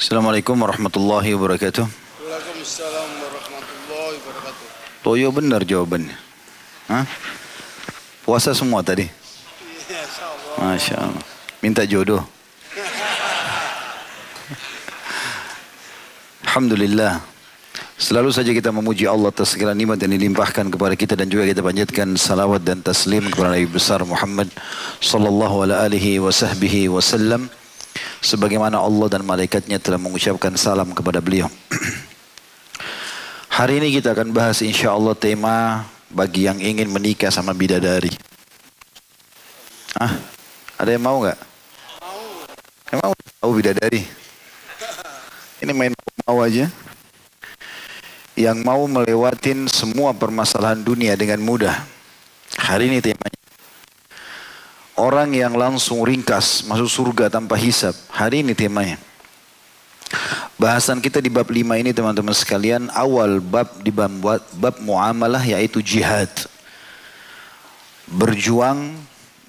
Assalamualaikum warahmatullahi wabarakatuh. Waalaikumsalam warahmatullahi wabarakatuh. Toyo benar jawabannya. Hah? Puasa semua tadi? Insyaallah. Masya Allah. Minta jodoh. Alhamdulillah. Selalu saja kita memuji Allah atas segala nikmat yang dilimpahkan kepada kita dan juga kita panjatkan salawat dan taslim kepada Nabi besar Muhammad sallallahu alaihi wasallam sebagaimana Allah dan malaikatnya telah mengucapkan salam kepada beliau. Hari ini kita akan bahas insya Allah tema bagi yang ingin menikah sama bidadari. Ah, ada yang mau nggak? Mau. Yang mau? Tahu bidadari? Ini main mau aja. Yang mau melewatin semua permasalahan dunia dengan mudah. Hari ini temanya. Orang yang langsung ringkas masuk surga tanpa hisap. Hari ini temanya. Bahasan kita di bab 5 ini teman-teman sekalian. Awal bab di bab, bab muamalah yaitu jihad. Berjuang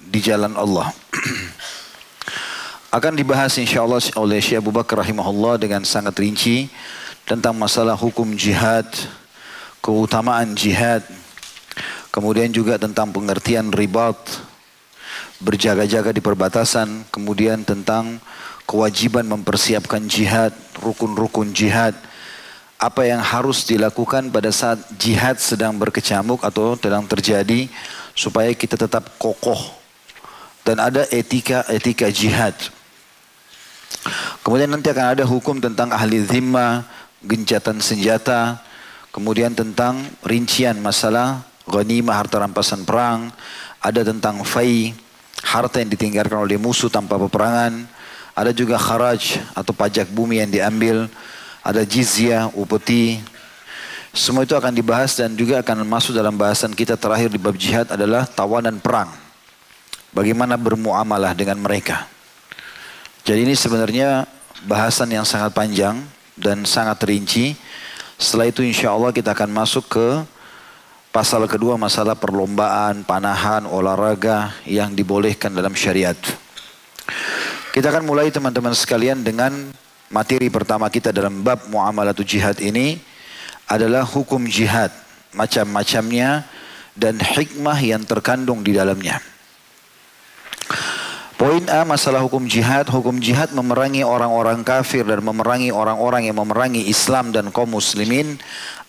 di jalan Allah. Akan dibahas insya Allah oleh Syekh Abu Bakar rahimahullah dengan sangat rinci tentang masalah hukum jihad, keutamaan jihad, kemudian juga tentang pengertian ribat, berjaga-jaga di perbatasan, kemudian tentang kewajiban mempersiapkan jihad, rukun-rukun jihad, apa yang harus dilakukan pada saat jihad sedang berkecamuk atau sedang terjadi supaya kita tetap kokoh dan ada etika-etika jihad. Kemudian nanti akan ada hukum tentang ahli zimma, gencatan senjata, kemudian tentang rincian masalah ghanimah harta rampasan perang, ada tentang fai, harta yang ditinggalkan oleh musuh tanpa peperangan, ada juga kharaj atau pajak bumi yang diambil, ada jizya, upeti. Semua itu akan dibahas dan juga akan masuk dalam bahasan kita terakhir di bab jihad adalah tawanan perang. Bagaimana bermuamalah dengan mereka. Jadi ini sebenarnya bahasan yang sangat panjang dan sangat rinci. Setelah itu insya Allah kita akan masuk ke pasal kedua masalah perlombaan, panahan, olahraga yang dibolehkan dalam syariat. Kita akan mulai teman-teman sekalian dengan materi pertama kita dalam bab muamalah jihad ini adalah hukum jihad, macam-macamnya dan hikmah yang terkandung di dalamnya. Poin A masalah hukum jihad. Hukum jihad memerangi orang-orang kafir dan memerangi orang-orang yang memerangi Islam dan kaum muslimin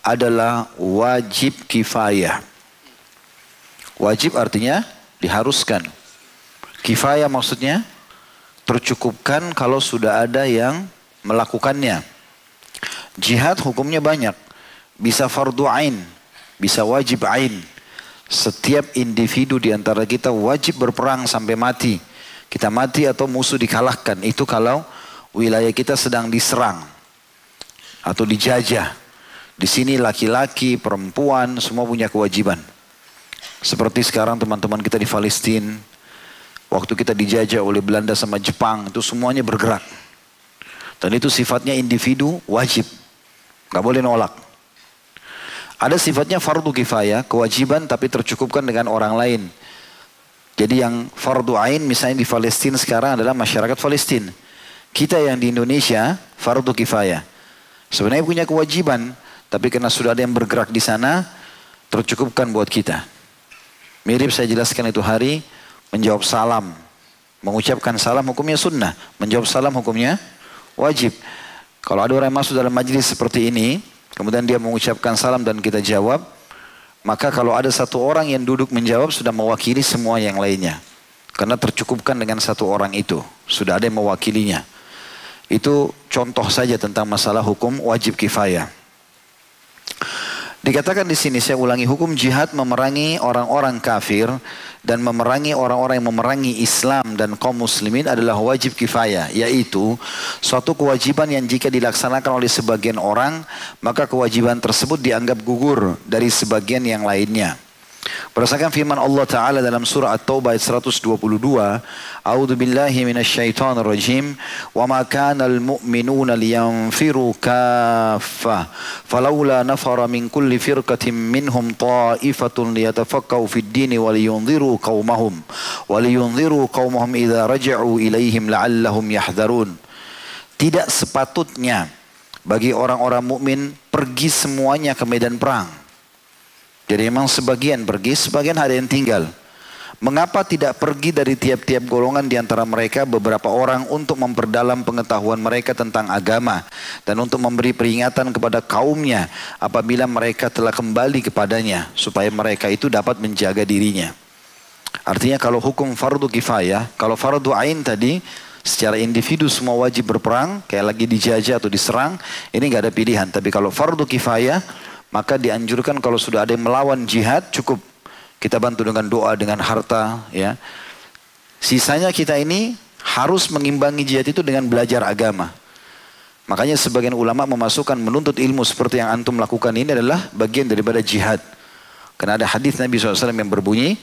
adalah wajib kifayah. Wajib artinya diharuskan. Kifayah maksudnya tercukupkan kalau sudah ada yang melakukannya. Jihad hukumnya banyak. Bisa fardu ain, bisa wajib ain. Setiap individu di antara kita wajib berperang sampai mati kita mati atau musuh dikalahkan. Itu kalau wilayah kita sedang diserang atau dijajah. Di sini laki-laki, perempuan, semua punya kewajiban. Seperti sekarang teman-teman kita di Palestina, waktu kita dijajah oleh Belanda sama Jepang, itu semuanya bergerak. Dan itu sifatnya individu wajib. Gak boleh nolak. Ada sifatnya fardu kifayah, kewajiban tapi tercukupkan dengan orang lain. Jadi yang fardu ain misalnya di Palestina sekarang adalah masyarakat Palestina. Kita yang di Indonesia fardu kifayah. Sebenarnya punya kewajiban, tapi karena sudah ada yang bergerak di sana, tercukupkan buat kita. Mirip saya jelaskan itu hari, menjawab salam. Mengucapkan salam hukumnya sunnah, menjawab salam hukumnya wajib. Kalau ada orang yang masuk dalam majlis seperti ini, kemudian dia mengucapkan salam dan kita jawab, maka kalau ada satu orang yang duduk menjawab sudah mewakili semua yang lainnya. Karena tercukupkan dengan satu orang itu. Sudah ada yang mewakilinya. Itu contoh saja tentang masalah hukum wajib kifayah. Dikatakan di sini saya ulangi hukum jihad memerangi orang-orang kafir dan memerangi orang-orang yang memerangi Islam dan kaum muslimin adalah wajib kifayah yaitu suatu kewajiban yang jika dilaksanakan oleh sebagian orang maka kewajiban tersebut dianggap gugur dari sebagian yang lainnya. Berdasarkan firman Allah Ta'ala dalam surah At-Taubah ayat 122, A'udhu billahi minasyaitanir rajim, wa ma kana al-mu'minuna liyanfiru kaffa, falawla nafara min kulli firqatin minhum ta'ifatun liyatafaqqahu fid dini wa liyunziru qaumahum, wa liyunziru qaumahum idza raja'u ilaihim la'allahum yahdharun. Tidak sepatutnya bagi orang-orang mukmin pergi semuanya ke medan perang. Jadi memang sebagian pergi, sebagian ada yang tinggal. Mengapa tidak pergi dari tiap-tiap golongan di antara mereka beberapa orang untuk memperdalam pengetahuan mereka tentang agama dan untuk memberi peringatan kepada kaumnya apabila mereka telah kembali kepadanya supaya mereka itu dapat menjaga dirinya. Artinya kalau hukum fardu kifayah, kalau fardu ain tadi secara individu semua wajib berperang, kayak lagi dijajah atau diserang, ini nggak ada pilihan. Tapi kalau fardu kifayah, maka dianjurkan kalau sudah ada yang melawan jihad cukup kita bantu dengan doa, dengan harta, ya. Sisanya kita ini harus mengimbangi jihad itu dengan belajar agama. Makanya sebagian ulama memasukkan menuntut ilmu seperti yang antum lakukan ini adalah bagian daripada jihad. Karena ada hadis Nabi SAW yang berbunyi,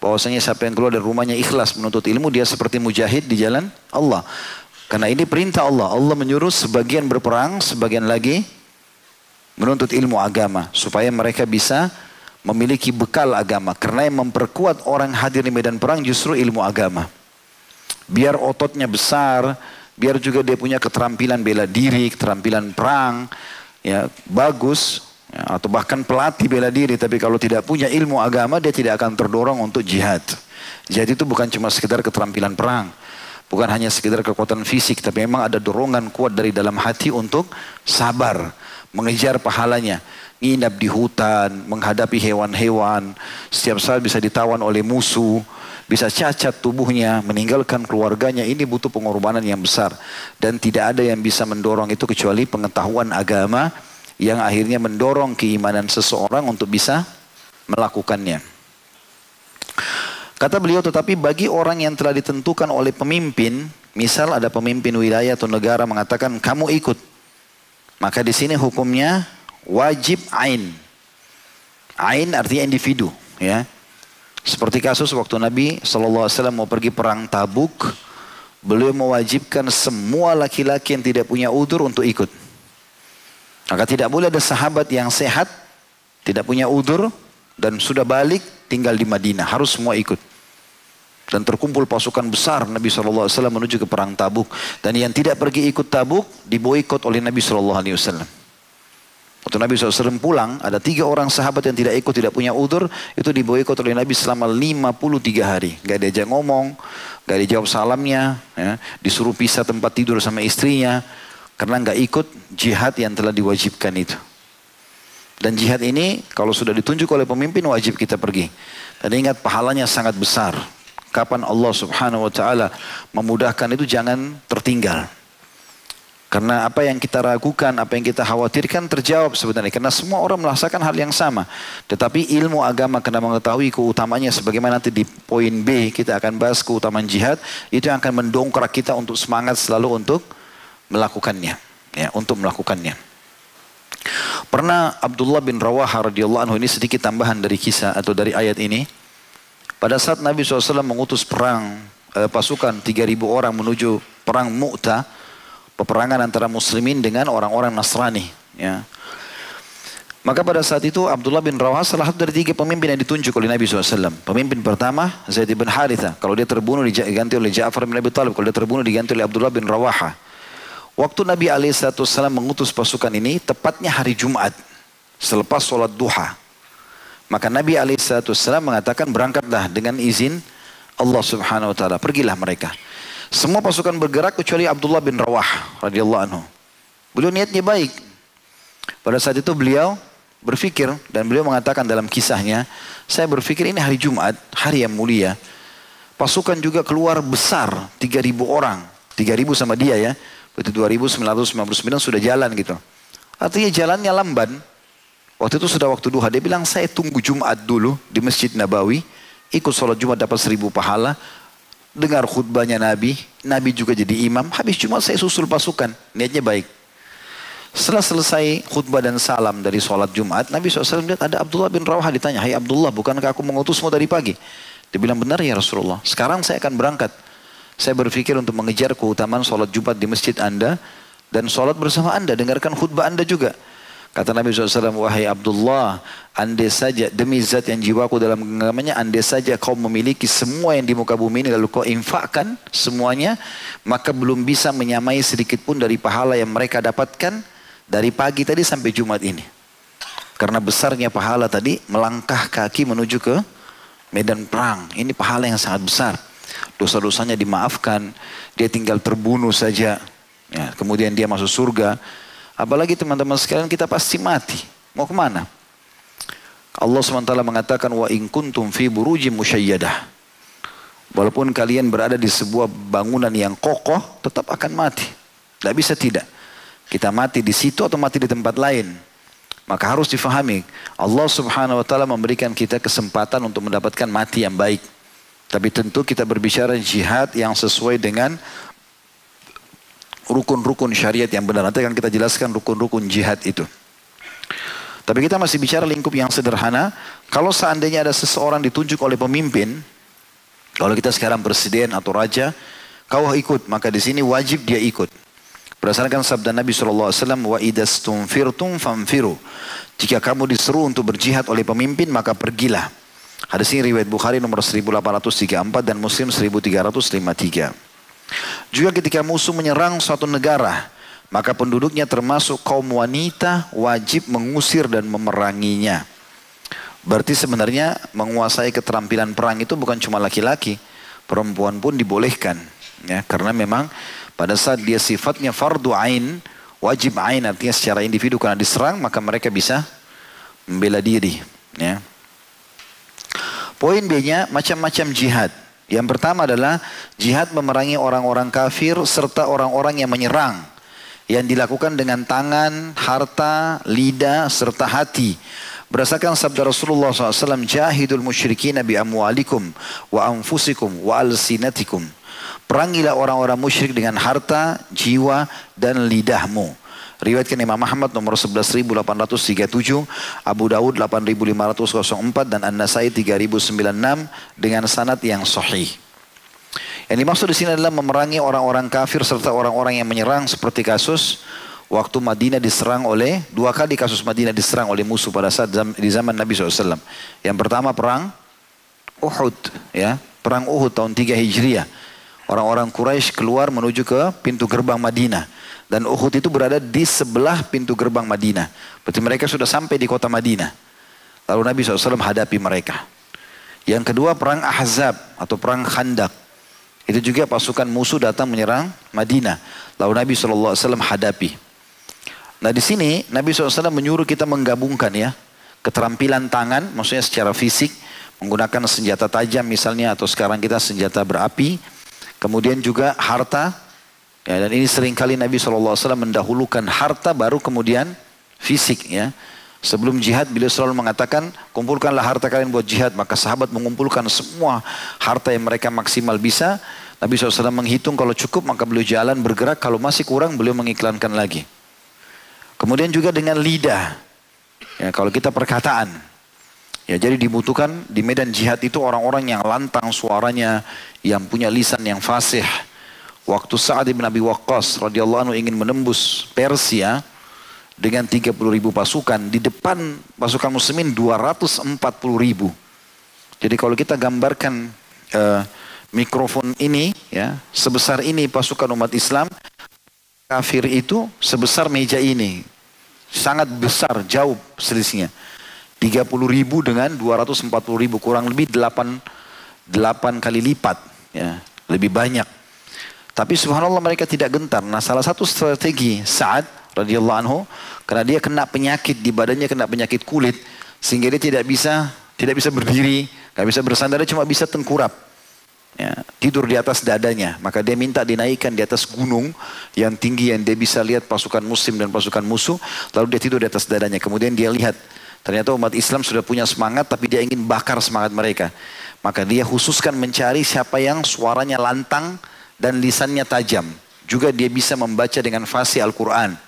bahwasanya siapa yang keluar dari rumahnya ikhlas menuntut ilmu, dia seperti mujahid di jalan Allah. Karena ini perintah Allah. Allah menyuruh sebagian berperang, sebagian lagi menuntut ilmu agama. Supaya mereka bisa memiliki bekal agama. Karena yang memperkuat orang hadir di medan perang justru ilmu agama. Biar ototnya besar, biar juga dia punya keterampilan bela diri, keterampilan perang, ya bagus, ya, atau bahkan pelatih bela diri. Tapi kalau tidak punya ilmu agama, dia tidak akan terdorong untuk jihad. Jadi itu bukan cuma sekedar keterampilan perang. Bukan hanya sekedar kekuatan fisik, tapi memang ada dorongan kuat dari dalam hati untuk sabar, mengejar pahalanya nginap di hutan, menghadapi hewan-hewan, setiap saat bisa ditawan oleh musuh, bisa cacat tubuhnya, meninggalkan keluarganya, ini butuh pengorbanan yang besar. Dan tidak ada yang bisa mendorong itu kecuali pengetahuan agama yang akhirnya mendorong keimanan seseorang untuk bisa melakukannya. Kata beliau, tetapi bagi orang yang telah ditentukan oleh pemimpin, misal ada pemimpin wilayah atau negara mengatakan kamu ikut, maka di sini hukumnya wajib ain. Ain artinya individu, ya. Seperti kasus waktu Nabi SAW mau pergi perang Tabuk, beliau mewajibkan semua laki-laki yang tidak punya udur untuk ikut. Maka tidak boleh ada sahabat yang sehat, tidak punya udur, dan sudah balik tinggal di Madinah. Harus semua ikut. Dan terkumpul pasukan besar Nabi SAW menuju ke perang Tabuk. Dan yang tidak pergi ikut Tabuk diboikot oleh Nabi SAW. Waktu Nabi SAW pulang, ada tiga orang sahabat yang tidak ikut, tidak punya udur, itu diboikot oleh Nabi selama 53 hari. Gak diajak ngomong, gak dijawab salamnya, ya, disuruh pisah tempat tidur sama istrinya, karena gak ikut jihad yang telah diwajibkan itu. Dan jihad ini kalau sudah ditunjuk oleh pemimpin wajib kita pergi. Dan ingat pahalanya sangat besar. Kapan Allah subhanahu wa ta'ala memudahkan itu jangan tertinggal. Karena apa yang kita ragukan, apa yang kita khawatirkan terjawab sebenarnya. Karena semua orang merasakan hal yang sama. Tetapi ilmu agama kena mengetahui keutamanya sebagaimana nanti di poin B kita akan bahas keutamaan jihad. Itu yang akan mendongkrak kita untuk semangat selalu untuk melakukannya. Ya, untuk melakukannya. Pernah Abdullah bin Rawaha radhiyallahu anhu ini sedikit tambahan dari kisah atau dari ayat ini. Pada saat Nabi SAW mengutus perang eh, pasukan 3.000 orang menuju perang Mu'tah peperangan antara muslimin dengan orang-orang Nasrani. Ya. Maka pada saat itu Abdullah bin Rawah salah satu dari tiga pemimpin yang ditunjuk oleh Nabi SAW. Pemimpin pertama Zaid bin Haritha. Kalau dia terbunuh diganti oleh Ja'far bin Abi Talib. Kalau dia terbunuh diganti oleh Abdullah bin Rawaha. Waktu Nabi SAW mengutus pasukan ini tepatnya hari Jumat. Selepas sholat duha. Maka Nabi SAW mengatakan berangkatlah dengan izin Allah Subhanahu Wa Taala. Pergilah mereka. Semua pasukan bergerak kecuali Abdullah bin Rawah radhiyallahu anhu. Beliau niatnya baik. Pada saat itu beliau berpikir dan beliau mengatakan dalam kisahnya, saya berpikir ini hari Jumat, hari yang mulia. Pasukan juga keluar besar, 3000 orang. 3000 sama dia ya. Berarti 2959 sudah jalan gitu. Artinya jalannya lamban. Waktu itu sudah waktu duha. Dia bilang saya tunggu Jumat dulu di Masjid Nabawi. Ikut sholat Jumat dapat seribu pahala dengar khutbahnya Nabi, Nabi juga jadi imam, habis cuma saya susul pasukan, niatnya baik. Setelah selesai khutbah dan salam dari sholat Jumat, Nabi SAW lihat ada Abdullah bin Rawah ditanya, Hai Abdullah, bukankah aku mengutusmu dari pagi? Dia bilang, benar ya Rasulullah, sekarang saya akan berangkat. Saya berpikir untuk mengejar keutamaan sholat Jumat di masjid anda, dan sholat bersama anda, dengarkan khutbah anda juga. Kata Nabi SAW, wahai Abdullah, andai saja demi zat yang jiwaku dalam genggamannya, andai saja kau memiliki semua yang di muka bumi ini lalu kau infakkan semuanya, maka belum bisa menyamai sedikit pun dari pahala yang mereka dapatkan dari pagi tadi sampai Jumat ini. Karena besarnya pahala tadi melangkah kaki menuju ke medan perang. Ini pahala yang sangat besar. Dosa-dosanya dimaafkan, dia tinggal terbunuh saja. Ya, kemudian dia masuk surga. Apalagi teman-teman sekalian kita pasti mati. Mau ke mana? Allah SWT mengatakan wa in kuntum fi burujim musyayyadah. Walaupun kalian berada di sebuah bangunan yang kokoh, tetap akan mati. Tidak bisa tidak. Kita mati di situ atau mati di tempat lain. Maka harus difahami, Allah Subhanahu wa taala memberikan kita kesempatan untuk mendapatkan mati yang baik. Tapi tentu kita berbicara jihad yang sesuai dengan rukun-rukun syariat yang benar. Nanti akan kita jelaskan rukun-rukun jihad itu. Tapi kita masih bicara lingkup yang sederhana. Kalau seandainya ada seseorang ditunjuk oleh pemimpin, kalau kita sekarang presiden atau raja, kau ikut, maka di sini wajib dia ikut. Berdasarkan sabda Nabi SAW, wa famfiru. Jika kamu disuruh untuk berjihad oleh pemimpin, maka pergilah. Hadis ini riwayat Bukhari nomor 1834 dan Muslim 1353. Juga ketika musuh menyerang suatu negara, maka penduduknya termasuk kaum wanita wajib mengusir dan memeranginya. Berarti sebenarnya menguasai keterampilan perang itu bukan cuma laki-laki, perempuan pun dibolehkan. Ya, karena memang pada saat dia sifatnya fardu ain, wajib ain artinya secara individu karena diserang maka mereka bisa membela diri. Ya. Poin B-nya macam-macam jihad. Yang pertama adalah jihad memerangi orang-orang kafir serta orang-orang yang menyerang. Yang dilakukan dengan tangan, harta, lidah, serta hati. Berdasarkan sabda Rasulullah SAW, Jahidul musyrikin nabi amwalikum wa anfusikum wa alsinatikum. Perangilah orang-orang musyrik dengan harta, jiwa, dan lidahmu. Riwayatkan Imam Muhammad nomor 11837, Abu Dawud 8504 dan An-Nasai 3096 dengan sanad yang sahih. Yang dimaksud di sini adalah memerangi orang-orang kafir serta orang-orang yang menyerang seperti kasus waktu Madinah diserang oleh dua kali kasus Madinah diserang oleh musuh pada saat di zaman Nabi SAW. Yang pertama perang Uhud, ya perang Uhud tahun 3 Hijriah. Orang-orang Quraisy keluar menuju ke pintu gerbang Madinah. Dan Uhud itu berada di sebelah pintu gerbang Madinah. Berarti mereka sudah sampai di kota Madinah. Lalu Nabi SAW hadapi mereka. Yang kedua perang Ahzab atau perang Khandak. Itu juga pasukan musuh datang menyerang Madinah. Lalu Nabi SAW hadapi. Nah di sini Nabi SAW menyuruh kita menggabungkan ya. Keterampilan tangan, maksudnya secara fisik. Menggunakan senjata tajam misalnya atau sekarang kita senjata berapi. Kemudian juga harta, Ya, dan ini sering kali Nabi SAW mendahulukan harta baru kemudian fisik ya. Sebelum jihad beliau selalu mengatakan kumpulkanlah harta kalian buat jihad. Maka sahabat mengumpulkan semua harta yang mereka maksimal bisa. Nabi SAW menghitung kalau cukup maka beliau jalan bergerak. Kalau masih kurang beliau mengiklankan lagi. Kemudian juga dengan lidah. Ya, kalau kita perkataan. Ya, jadi dibutuhkan di medan jihad itu orang-orang yang lantang suaranya. Yang punya lisan yang fasih Waktu Sa'ad bin Abi Waqqas radhiyallahu anhu ingin menembus Persia dengan 30 ribu pasukan, di depan pasukan muslimin 240 ribu. Jadi kalau kita gambarkan uh, mikrofon ini, ya sebesar ini pasukan umat Islam, kafir itu sebesar meja ini. Sangat besar, jauh selisihnya. 30 ribu dengan 240 ribu, kurang lebih 8, 8 kali lipat. Ya, lebih banyak. Tapi subhanallah mereka tidak gentar. Nah salah satu strategi Sa'ad radhiyallahu anhu karena dia kena penyakit di badannya kena penyakit kulit sehingga dia tidak bisa tidak bisa berdiri, nggak bisa bersandar, dia cuma bisa tengkurap. Ya, tidur di atas dadanya. Maka dia minta dinaikkan di atas gunung yang tinggi yang dia bisa lihat pasukan muslim dan pasukan musuh. Lalu dia tidur di atas dadanya. Kemudian dia lihat ternyata umat Islam sudah punya semangat tapi dia ingin bakar semangat mereka. Maka dia khususkan mencari siapa yang suaranya lantang, dan lisannya tajam. Juga dia bisa membaca dengan fasih Al-Quran.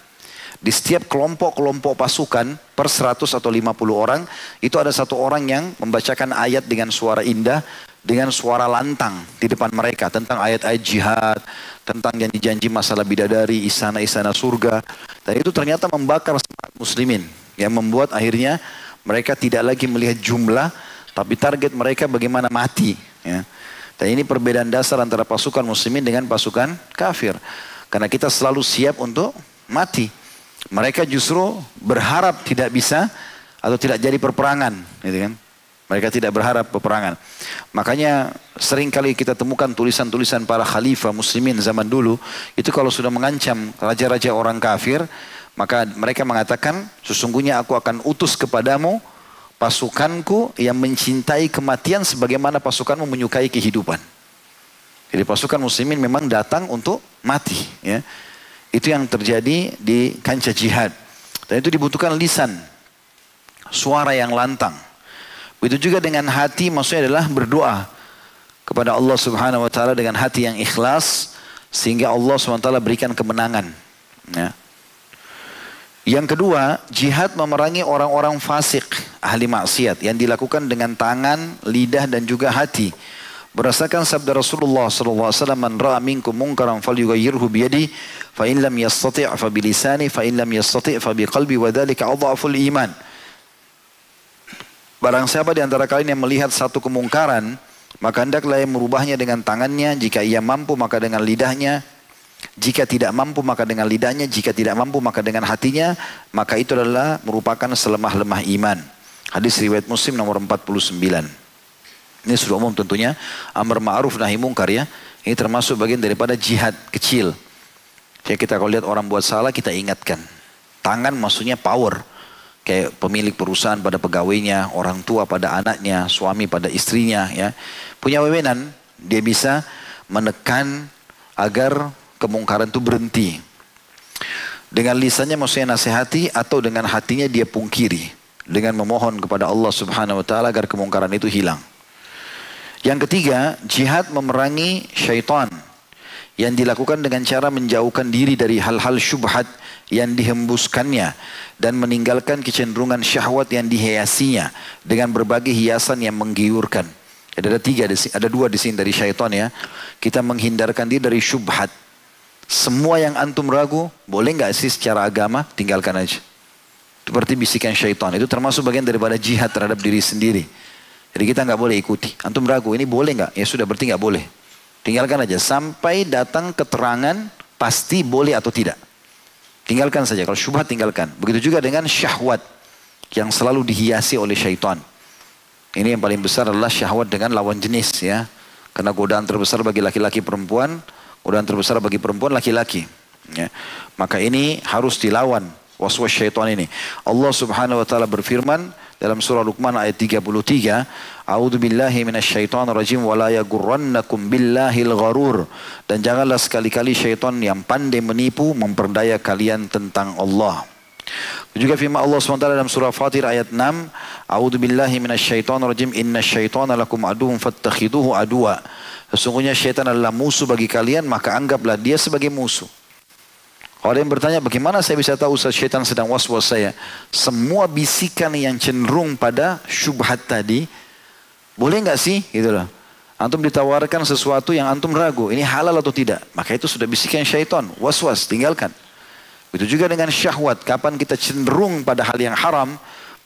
Di setiap kelompok-kelompok pasukan per 100 atau 50 orang, itu ada satu orang yang membacakan ayat dengan suara indah dengan suara lantang di depan mereka tentang ayat-ayat jihad, tentang janji-janji masalah bidadari, istana-istana surga. Dan itu ternyata membakar semangat muslimin. Yang membuat akhirnya mereka tidak lagi melihat jumlah, tapi target mereka bagaimana mati. Ya. Dan ini perbedaan dasar antara pasukan muslimin dengan pasukan kafir. Karena kita selalu siap untuk mati. Mereka justru berharap tidak bisa atau tidak jadi perperangan. Gitu kan. Mereka tidak berharap peperangan. Makanya sering kali kita temukan tulisan-tulisan para khalifah muslimin zaman dulu. Itu kalau sudah mengancam raja-raja orang kafir. Maka mereka mengatakan sesungguhnya aku akan utus kepadamu pasukanku yang mencintai kematian sebagaimana pasukanmu menyukai kehidupan. Jadi pasukan muslimin memang datang untuk mati. Ya. Itu yang terjadi di kancah jihad. Dan itu dibutuhkan lisan. Suara yang lantang. Begitu juga dengan hati maksudnya adalah berdoa kepada Allah Subhanahu wa taala dengan hati yang ikhlas sehingga Allah Subhanahu wa taala berikan kemenangan. Ya. Yang kedua, jihad memerangi orang-orang fasik, ahli maksiat yang dilakukan dengan tangan, lidah dan juga hati. Berdasarkan sabda Rasulullah sallallahu alaihi wasallam, "Man ra'a minkum munkaran falyughayyirhu bi yadihi, fa in lam yastati' fa bi lisani, fa in lam yastati' fa bi qalbi wa dzalika adhaful iman." Barang siapa di antara kalian yang melihat satu kemungkaran, maka hendaklah ia merubahnya dengan tangannya, jika ia mampu maka dengan lidahnya, jika tidak mampu maka dengan lidahnya, jika tidak mampu maka dengan hatinya, maka itu adalah merupakan selemah-lemah iman. Hadis riwayat Muslim nomor 49. Ini sudah umum tentunya. Amr ma'ruf nahi mungkar ya. Ini termasuk bagian daripada jihad kecil. Jadi kita kalau lihat orang buat salah kita ingatkan. Tangan maksudnya power. Kayak pemilik perusahaan pada pegawainya, orang tua pada anaknya, suami pada istrinya ya. Punya wewenang, dia bisa menekan agar kemungkaran itu berhenti. Dengan lisannya maksudnya nasihati atau dengan hatinya dia pungkiri. Dengan memohon kepada Allah subhanahu wa ta'ala agar kemungkaran itu hilang. Yang ketiga, jihad memerangi syaitan. Yang dilakukan dengan cara menjauhkan diri dari hal-hal syubhat yang dihembuskannya dan meninggalkan kecenderungan syahwat yang dihiasinya dengan berbagai hiasan yang menggiurkan. Ada tiga, ada dua di sini dari syaitan ya. Kita menghindarkan diri dari syubhat. Semua yang antum ragu, boleh nggak sih secara agama tinggalkan aja. Seperti bisikan syaitan. Itu termasuk bagian daripada jihad terhadap diri sendiri. Jadi kita nggak boleh ikuti. Antum ragu, ini boleh nggak? Ya sudah berarti nggak boleh. Tinggalkan aja sampai datang keterangan pasti boleh atau tidak. Tinggalkan saja. Kalau syubhat tinggalkan. Begitu juga dengan syahwat yang selalu dihiasi oleh syaitan. Ini yang paling besar adalah syahwat dengan lawan jenis ya. Karena godaan terbesar bagi laki-laki perempuan, godaan terbesar bagi perempuan laki-laki. Ya. Maka ini harus dilawan waswas syaitan ini. Allah Subhanahu wa taala berfirman dalam surah Luqman ayat 33, A'udzu billahi minasyaitonir rajim wa la yaghurrannakum billahil gharur. Dan janganlah sekali-kali syaitan yang pandai menipu memperdaya kalian tentang Allah. Juga firman Allah SWT dalam surah Fatir ayat 6, A'udzu billahi minasyaitonir rajim, innasyaitana lakum aduwwun fattakhiduhu aduwa. Sesungguhnya syaitan adalah musuh bagi kalian, maka anggaplah dia sebagai musuh. Kalau ada yang bertanya bagaimana saya bisa tahu Ustaz syaitan sedang was-was saya. Semua bisikan yang cenderung pada syubhat tadi. Boleh nggak sih? Gitu loh. Antum ditawarkan sesuatu yang antum ragu. Ini halal atau tidak. Maka itu sudah bisikan syaitan. Was-was tinggalkan. Begitu juga dengan syahwat. Kapan kita cenderung pada hal yang haram.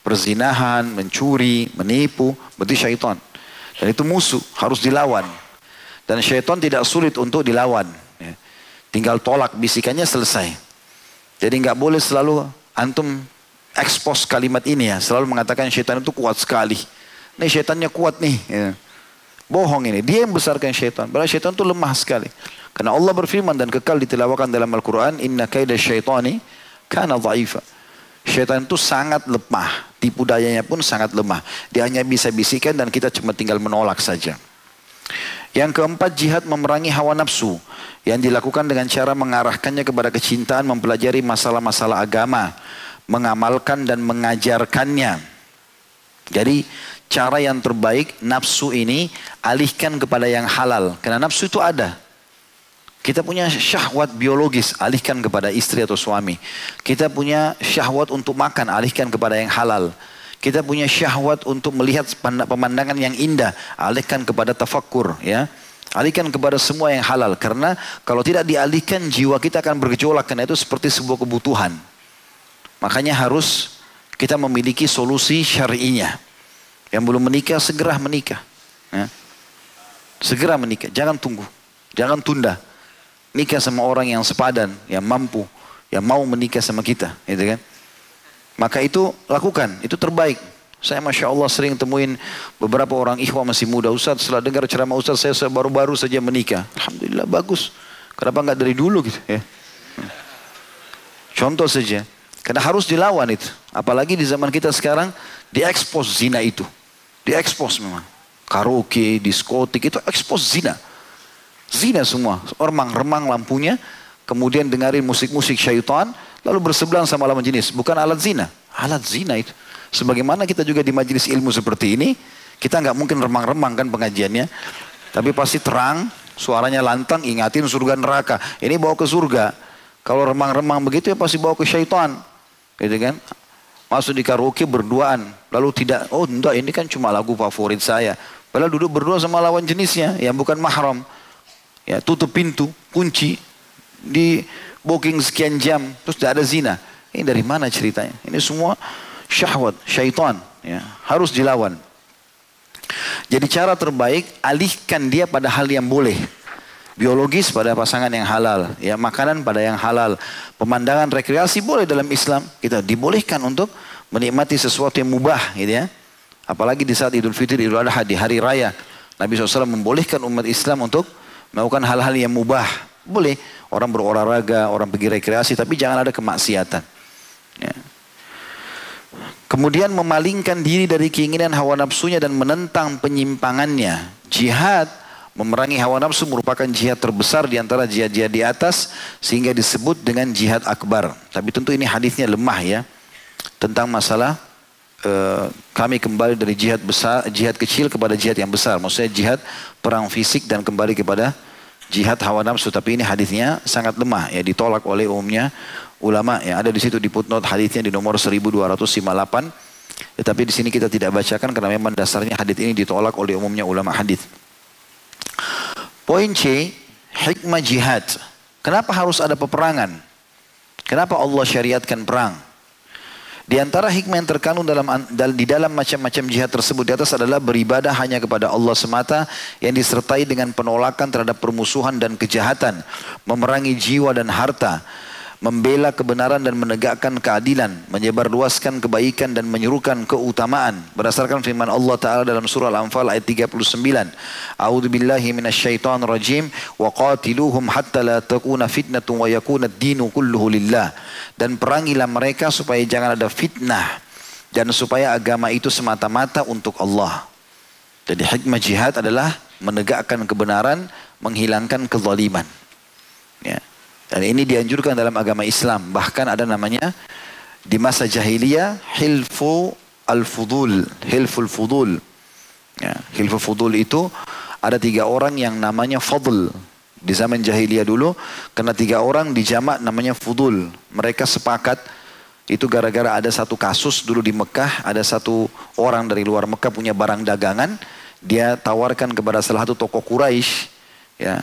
Perzinahan, mencuri, menipu. Berarti syaitan. Dan itu musuh. Harus dilawan. Dan syaitan tidak sulit untuk dilawan. Tinggal tolak bisikannya selesai. Jadi nggak boleh selalu antum ekspos kalimat ini ya. Selalu mengatakan syaitan itu kuat sekali. Nih syaitannya kuat nih. Ya. Bohong ini. Dia yang besarkan syaitan. Padahal syaitan itu lemah sekali. Karena Allah berfirman dan kekal ditilawakan dalam Al-Quran. Inna kaida syaitani kana dha'ifa. Syaitan itu sangat lemah. Tipu dayanya pun sangat lemah. Dia hanya bisa bisikan dan kita cuma tinggal menolak saja. Yang keempat jihad memerangi hawa nafsu yang dilakukan dengan cara mengarahkannya kepada kecintaan mempelajari masalah-masalah agama, mengamalkan dan mengajarkannya. Jadi cara yang terbaik nafsu ini alihkan kepada yang halal karena nafsu itu ada. Kita punya syahwat biologis, alihkan kepada istri atau suami. Kita punya syahwat untuk makan, alihkan kepada yang halal. Kita punya syahwat untuk melihat pemandangan yang indah. Alihkan kepada tafakkur ya. Alihkan kepada semua yang halal. Karena kalau tidak dialihkan jiwa kita akan bergejolak. Karena itu seperti sebuah kebutuhan. Makanya harus kita memiliki solusi syari'inya. Yang belum menikah segera menikah. Ya. Segera menikah. Jangan tunggu. Jangan tunda. Nikah sama orang yang sepadan. Yang mampu. Yang mau menikah sama kita. Gitu kan. Maka itu lakukan, itu terbaik. Saya Masya Allah sering temuin beberapa orang ikhwah masih muda. Ustaz setelah dengar ceramah Ustaz saya baru-baru saja menikah. Alhamdulillah bagus. Kenapa nggak dari dulu gitu ya. Contoh saja. Karena harus dilawan itu. Apalagi di zaman kita sekarang diekspos zina itu. Diekspos memang. Karaoke, diskotik itu ekspos zina. Zina semua. Remang-remang lampunya. Kemudian dengarin musik-musik syaitan lalu bersebelang sama lawan jenis. Bukan alat zina, alat zina itu. Sebagaimana kita juga di majelis ilmu seperti ini, kita nggak mungkin remang-remang kan pengajiannya, tapi pasti terang, suaranya lantang, ingatin surga neraka. Ini bawa ke surga. Kalau remang-remang begitu ya pasti bawa ke syaitan, gitu kan? Masuk di karaoke berduaan, lalu tidak, oh enggak ini kan cuma lagu favorit saya. Padahal duduk berdua sama lawan jenisnya yang bukan mahram. Ya, tutup pintu, kunci, di booking sekian jam, terus tidak ada zina. Ini dari mana ceritanya? Ini semua syahwat, syaitan. Ya, harus dilawan. Jadi cara terbaik, alihkan dia pada hal yang boleh. Biologis pada pasangan yang halal. ya Makanan pada yang halal. Pemandangan rekreasi boleh dalam Islam. Kita dibolehkan untuk menikmati sesuatu yang mubah. Gitu ya. Apalagi di saat Idul Fitri, Idul Adha, di hari raya. Nabi SAW membolehkan umat Islam untuk melakukan hal-hal yang mubah. Boleh. Orang berolahraga, orang pergi rekreasi, tapi jangan ada kemaksiatan. Ya. Kemudian memalingkan diri dari keinginan hawa nafsunya dan menentang penyimpangannya. Jihad memerangi hawa nafsu merupakan jihad terbesar di antara jihad-jihad di atas sehingga disebut dengan jihad akbar. Tapi tentu ini hadisnya lemah ya tentang masalah uh, kami kembali dari jihad besar, jihad kecil kepada jihad yang besar. Maksudnya jihad perang fisik dan kembali kepada jihad hawa nafsu tapi ini hadisnya sangat lemah ya ditolak oleh umumnya ulama ya ada di situ di footnote hadisnya di nomor 1258 ya, tapi di sini kita tidak bacakan karena memang dasarnya hadis ini ditolak oleh umumnya ulama hadis. Poin C hikmah jihad. Kenapa harus ada peperangan? Kenapa Allah syariatkan perang di antara hikmah yang terkandung dalam di dalam macam-macam jihad tersebut di atas adalah beribadah hanya kepada Allah semata yang disertai dengan penolakan terhadap permusuhan dan kejahatan, memerangi jiwa dan harta, membela kebenaran dan menegakkan keadilan, menyebarluaskan kebaikan dan menyerukan keutamaan berdasarkan firman Allah taala dalam surah Al-Anfal ayat 39. A'udzu billahi minasyaitonir rajim wa qatiluhum hatta la takuna fitnatun wa yakuna ad-dinu kulluhu lillah. Dan perangilah mereka supaya jangan ada fitnah dan supaya agama itu semata-mata untuk Allah. Jadi hikmah jihad adalah menegakkan kebenaran, menghilangkan kezaliman. Ya. Dan ini dianjurkan dalam agama Islam. Bahkan ada namanya di masa jahiliyah hilfu al-fudul. Hilful fudul. Ya, hilful fudul itu ada tiga orang yang namanya fadl. Di zaman jahiliyah dulu, karena tiga orang di jamak namanya fudul. Mereka sepakat itu gara-gara ada satu kasus dulu di Mekah, ada satu orang dari luar Mekah punya barang dagangan, dia tawarkan kepada salah satu tokoh Quraisy, ya,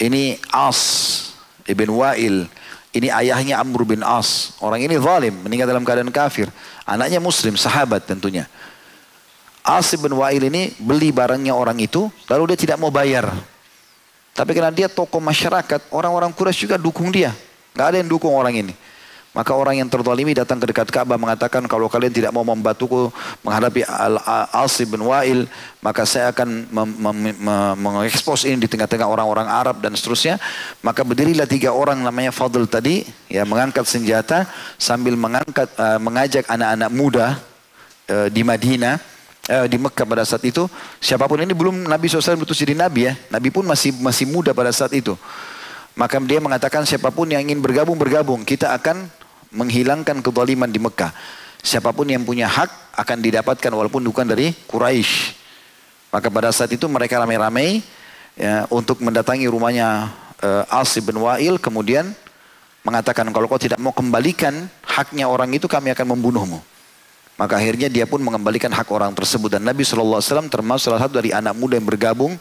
ini as ibn Wa'il. Ini ayahnya Amr bin As. Orang ini zalim, meninggal dalam keadaan kafir. Anaknya muslim, sahabat tentunya. As bin Wa'il ini beli barangnya orang itu, lalu dia tidak mau bayar. Tapi karena dia tokoh masyarakat, orang-orang Quraisy juga dukung dia. Gak ada yang dukung orang ini. Maka orang yang terzalimi datang ke dekat Ka'bah mengatakan kalau kalian tidak mau membantuku menghadapi Al-Asi bin Wa'il maka saya akan mengekspos ini di tengah-tengah orang-orang Arab dan seterusnya. Maka berdirilah tiga orang namanya Fadl tadi ya mengangkat senjata sambil mengangkat uh, mengajak anak-anak muda uh, di Madinah uh, di Mekah pada saat itu. Siapa pun ini belum Nabi SAW betul jadi Nabi ya. Nabi pun masih masih muda pada saat itu. Maka dia mengatakan siapa pun yang ingin bergabung bergabung kita akan menghilangkan kezaliman di Mekah. Siapa pun yang punya hak akan didapatkan walaupun bukan dari Quraisy. Maka pada saat itu mereka ramai-ramai ya, untuk mendatangi rumahnya uh, As bin Wa'il kemudian mengatakan kalau kau tidak mau kembalikan haknya orang itu kami akan membunuhmu. Maka akhirnya dia pun mengembalikan hak orang tersebut. Dan Nabi SAW termasuk salah satu dari anak muda yang bergabung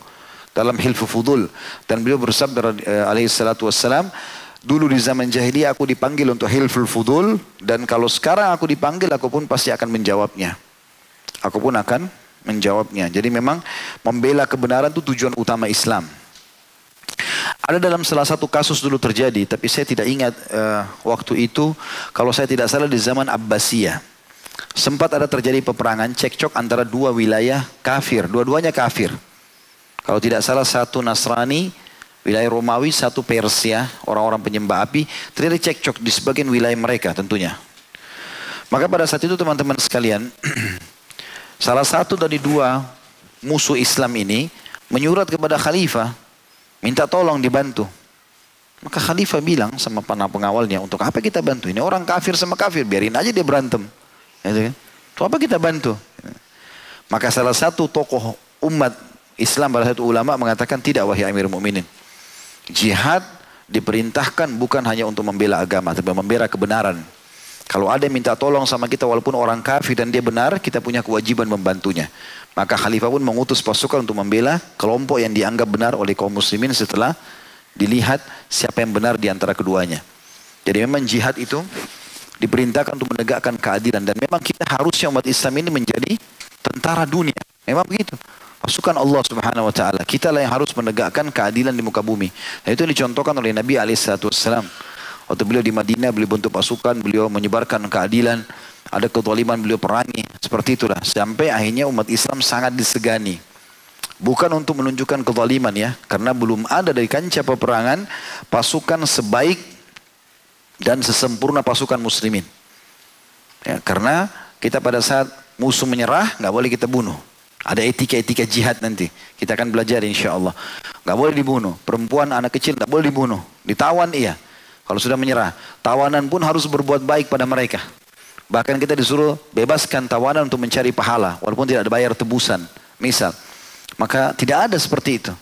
dalam hilfu fudul. Dan beliau bersabda uh, alaihi salatu wassalam, Dulu di zaman jahiliyah aku dipanggil untuk hilful fudul. Dan kalau sekarang aku dipanggil, aku pun pasti akan menjawabnya. Aku pun akan menjawabnya. Jadi memang membela kebenaran itu tujuan utama Islam. Ada dalam salah satu kasus dulu terjadi, tapi saya tidak ingat uh, waktu itu. Kalau saya tidak salah di zaman Abbasiyah. Sempat ada terjadi peperangan cekcok antara dua wilayah kafir. Dua-duanya kafir. Kalau tidak salah satu Nasrani, wilayah Romawi, satu Persia, orang-orang penyembah api. Terjadi cekcok di sebagian wilayah mereka tentunya. Maka pada saat itu teman-teman sekalian, salah satu dari dua musuh Islam ini menyurat kepada khalifah Minta tolong dibantu. Maka khalifah bilang sama para pengawalnya, untuk apa kita bantu? Ini orang kafir sama kafir, biarin aja dia berantem. Gitu kan? Untuk apa kita bantu? Maka salah satu tokoh umat Islam, salah satu ulama mengatakan, tidak wahai Amir Mu'minin. Jihad diperintahkan bukan hanya untuk membela agama, tapi membela kebenaran. Kalau ada yang minta tolong sama kita walaupun orang kafir dan dia benar, kita punya kewajiban membantunya. Maka khalifah pun mengutus pasukan untuk membela kelompok yang dianggap benar oleh kaum muslimin setelah dilihat siapa yang benar di antara keduanya. Jadi memang jihad itu diperintahkan untuk menegakkan keadilan dan memang kita harusnya umat Islam ini menjadi tentara dunia. Memang begitu. Pasukan Allah Subhanahu wa taala. Kita lah yang harus menegakkan keadilan di muka bumi. Nah, itu dicontohkan oleh Nabi alaihi wasallam. Waktu beliau di Madinah, beliau bentuk pasukan, beliau menyebarkan keadilan. Ada kezaliman beliau perangi. Seperti itulah. Sampai akhirnya umat Islam sangat disegani. Bukan untuk menunjukkan kezaliman ya. Karena belum ada dari kancah peperangan pasukan sebaik dan sesempurna pasukan muslimin. Ya, karena kita pada saat musuh menyerah, nggak boleh kita bunuh. Ada etika-etika jihad nanti. Kita akan belajar insya Allah. Nggak boleh dibunuh. Perempuan, anak kecil nggak boleh dibunuh. Ditawan iya. Kalau sudah menyerah, tawanan pun harus berbuat baik pada mereka. Bahkan kita disuruh bebaskan tawanan untuk mencari pahala, walaupun tidak ada bayar tebusan. Misal, maka tidak ada seperti itu.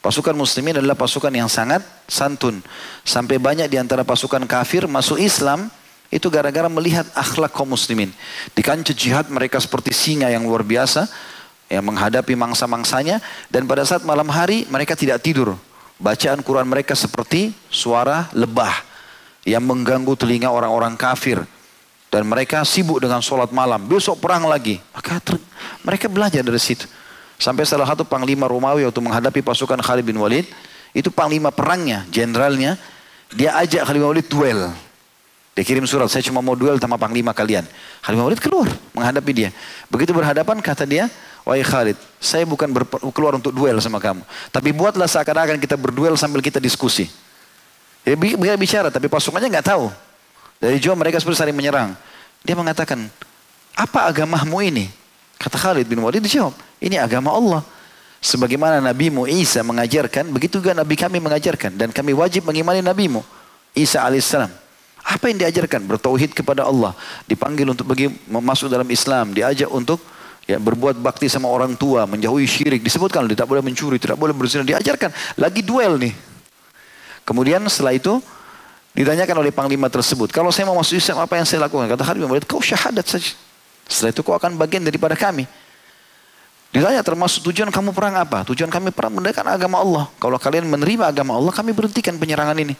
Pasukan muslimin adalah pasukan yang sangat santun. Sampai banyak di antara pasukan kafir masuk Islam, itu gara-gara melihat akhlak kaum muslimin. Di kancah jihad mereka seperti singa yang luar biasa, yang menghadapi mangsa-mangsanya. Dan pada saat malam hari mereka tidak tidur. Bacaan Quran mereka seperti suara lebah yang mengganggu telinga orang-orang kafir. Dan mereka sibuk dengan sholat malam. Besok perang lagi. Maka mereka belajar dari situ. Sampai salah satu panglima Romawi waktu menghadapi pasukan Khalid bin Walid. Itu panglima perangnya, jenderalnya. Dia ajak Khalid bin Walid duel. Dia kirim surat, saya cuma mau duel sama panglima kalian. Khalid bin Walid keluar menghadapi dia. Begitu berhadapan kata dia, Wahai Khalid, saya bukan keluar untuk duel sama kamu. Tapi buatlah seakan-akan kita berduel sambil kita diskusi. Dia bicara, tapi pasukannya nggak tahu. Dari jauh mereka seperti saling menyerang. Dia mengatakan, apa agamamu ini? Kata Khalid bin Walid dijawab, ini agama Allah. Sebagaimana Nabimu Isa mengajarkan, begitu juga Nabi kami mengajarkan. Dan kami wajib mengimani Nabimu, Isa alaihissalam. Apa yang diajarkan? Bertauhid kepada Allah. Dipanggil untuk bagi masuk dalam Islam. Diajak untuk ya berbuat bakti sama orang tua, menjauhi syirik, disebutkan tidak boleh mencuri, tidak boleh berzina, diajarkan. Lagi duel nih. Kemudian setelah itu ditanyakan oleh panglima tersebut, kalau saya mau masuk Islam apa yang saya lakukan? Kata Khalid kau syahadat saja. Setelah itu kau akan bagian daripada kami. Ditanya termasuk tujuan kamu perang apa? Tujuan kami perang menegakkan agama Allah. Kalau kalian menerima agama Allah, kami berhentikan penyerangan ini.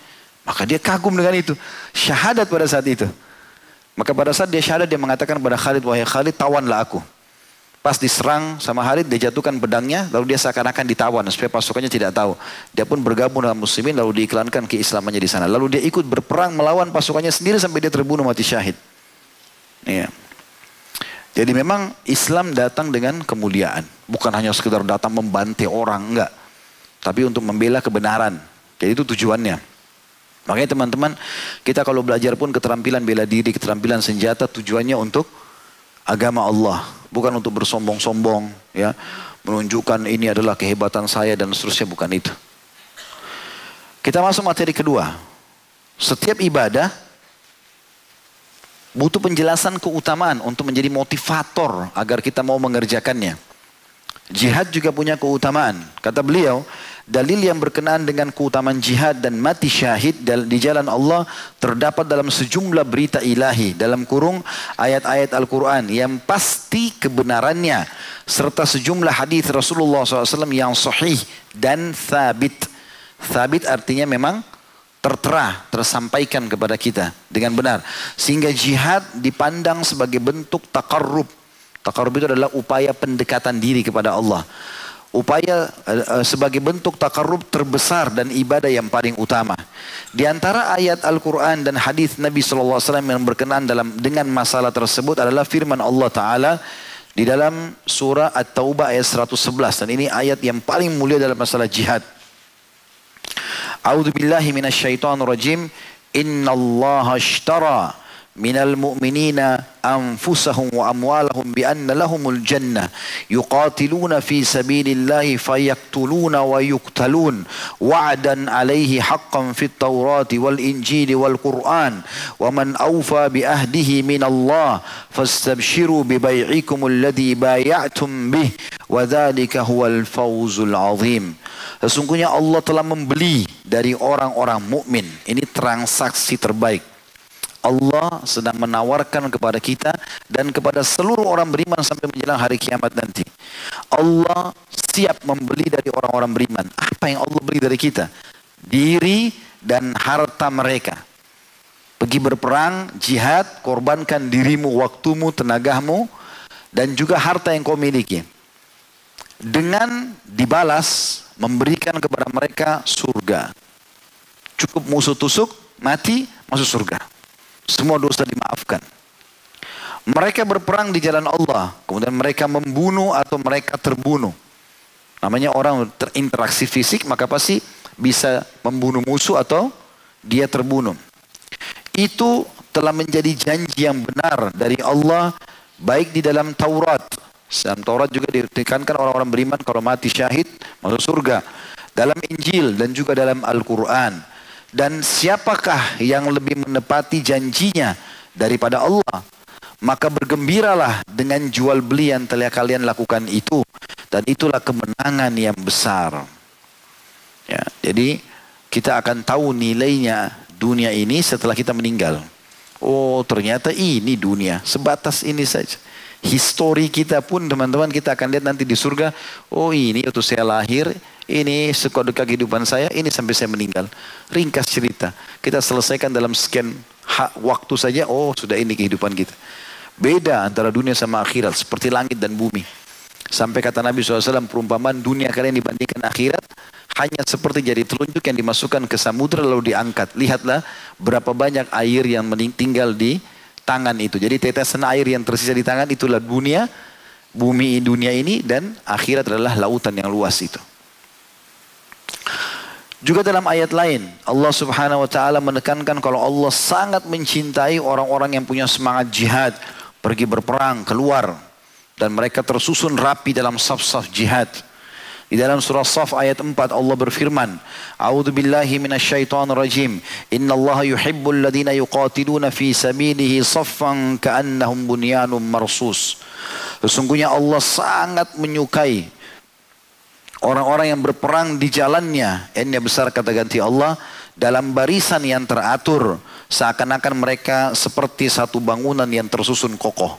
Maka dia kagum dengan itu. Syahadat pada saat itu. Maka pada saat dia syahadat, dia mengatakan kepada Khalid, wahai Khalid, tawanlah aku. Pas diserang sama Khalid, dia jatuhkan pedangnya, lalu dia seakan-akan ditawan supaya pasukannya tidak tahu. Dia pun bergabung dengan muslimin, lalu diiklankan keislamannya di sana. Lalu dia ikut berperang melawan pasukannya sendiri sampai dia terbunuh mati syahid. Iya. Jadi memang Islam datang dengan kemuliaan. Bukan hanya sekedar datang membantai orang, enggak. Tapi untuk membela kebenaran. Jadi itu tujuannya. Makanya teman-teman, kita kalau belajar pun keterampilan bela diri, keterampilan senjata, tujuannya untuk agama Allah. Bukan untuk bersombong-sombong ya. Menunjukkan ini adalah kehebatan saya dan seterusnya bukan itu. Kita masuk materi kedua. Setiap ibadah butuh penjelasan keutamaan untuk menjadi motivator agar kita mau mengerjakannya. Jihad juga punya keutamaan. Kata beliau dalil yang berkenaan dengan keutamaan jihad dan mati syahid di jalan Allah terdapat dalam sejumlah berita ilahi dalam kurung ayat-ayat Al-Quran yang pasti kebenarannya serta sejumlah hadis Rasulullah SAW yang sahih dan thabit. Thabit artinya memang tertera, tersampaikan kepada kita dengan benar. Sehingga jihad dipandang sebagai bentuk takarrub. Takarrub itu adalah upaya pendekatan diri kepada Allah. Upaya uh, sebagai bentuk takarrub terbesar dan ibadah yang paling utama. Di antara ayat Al-Quran dan hadis Nabi SAW yang berkenaan dalam dengan masalah tersebut adalah firman Allah Ta'ala di dalam surah At-Taubah ayat 111. Dan ini ayat yang paling mulia dalam masalah jihad. من المؤمنين أنفسهم وأموالهم بأن bi الجنة يقاتلون في سبيل الله فيقتلون ويقتلون وعدا عليه wa'dan alaihi التوراة والإنجيل والقرآن wal injili wal من الله فاستبشروا ببيعكم bi ahdihi min Allah هو bi العظيم. alladhi bay'atum sesungguhnya Allah telah membeli dari orang-orang mukmin. Ini transaksi terbaik. Allah sedang menawarkan kepada kita dan kepada seluruh orang beriman sampai menjelang hari kiamat nanti. Allah siap membeli dari orang-orang beriman. Apa yang Allah beli dari kita? Diri dan harta mereka. Pergi berperang, jihad, korbankan dirimu, waktumu, tenagamu, dan juga harta yang kau miliki. Dengan dibalas memberikan kepada mereka surga. Cukup musuh tusuk, mati, masuk surga. Semua dosa dimaafkan. Mereka berperang di jalan Allah, kemudian mereka membunuh atau mereka terbunuh. Namanya orang terinteraksi fisik, maka pasti bisa membunuh musuh atau dia terbunuh. Itu telah menjadi janji yang benar dari Allah baik di dalam Taurat dalam Taurat juga ditekankan orang-orang beriman kalau mati syahid masuk surga. Dalam Injil dan juga dalam Al-Quran. Dan siapakah yang lebih menepati janjinya daripada Allah? Maka bergembiralah dengan jual beli yang telah kalian lakukan itu. Dan itulah kemenangan yang besar. Ya, jadi kita akan tahu nilainya dunia ini setelah kita meninggal. Oh ternyata ini dunia. Sebatas ini saja histori kita pun teman-teman kita akan lihat nanti di surga. Oh ini waktu saya lahir, ini sekode kehidupan saya, ini sampai saya meninggal. Ringkas cerita. Kita selesaikan dalam hak waktu saja, oh sudah ini kehidupan kita. Beda antara dunia sama akhirat, seperti langit dan bumi. Sampai kata Nabi SAW, perumpamaan dunia kalian dibandingkan akhirat, hanya seperti jadi telunjuk yang dimasukkan ke samudra lalu diangkat. Lihatlah berapa banyak air yang tinggal di tangan itu. Jadi tetesan air yang tersisa di tangan itulah dunia, bumi dunia ini dan akhirat adalah lautan yang luas itu. Juga dalam ayat lain Allah Subhanahu wa taala menekankan kalau Allah sangat mencintai orang-orang yang punya semangat jihad, pergi berperang, keluar dan mereka tersusun rapi dalam saf-saf jihad. Di dalam surah Saf ayat 4 Allah berfirman, A'udzu billahi minasyaitonir rajim. Innallaha yuhibbul ladzina yuqatiluna fi sabilihi saffan ka'annahum bunyanun marsus. Sesungguhnya Allah sangat menyukai orang-orang yang berperang di jalannya. Ini besar kata ganti Allah dalam barisan yang teratur seakan-akan mereka seperti satu bangunan yang tersusun kokoh.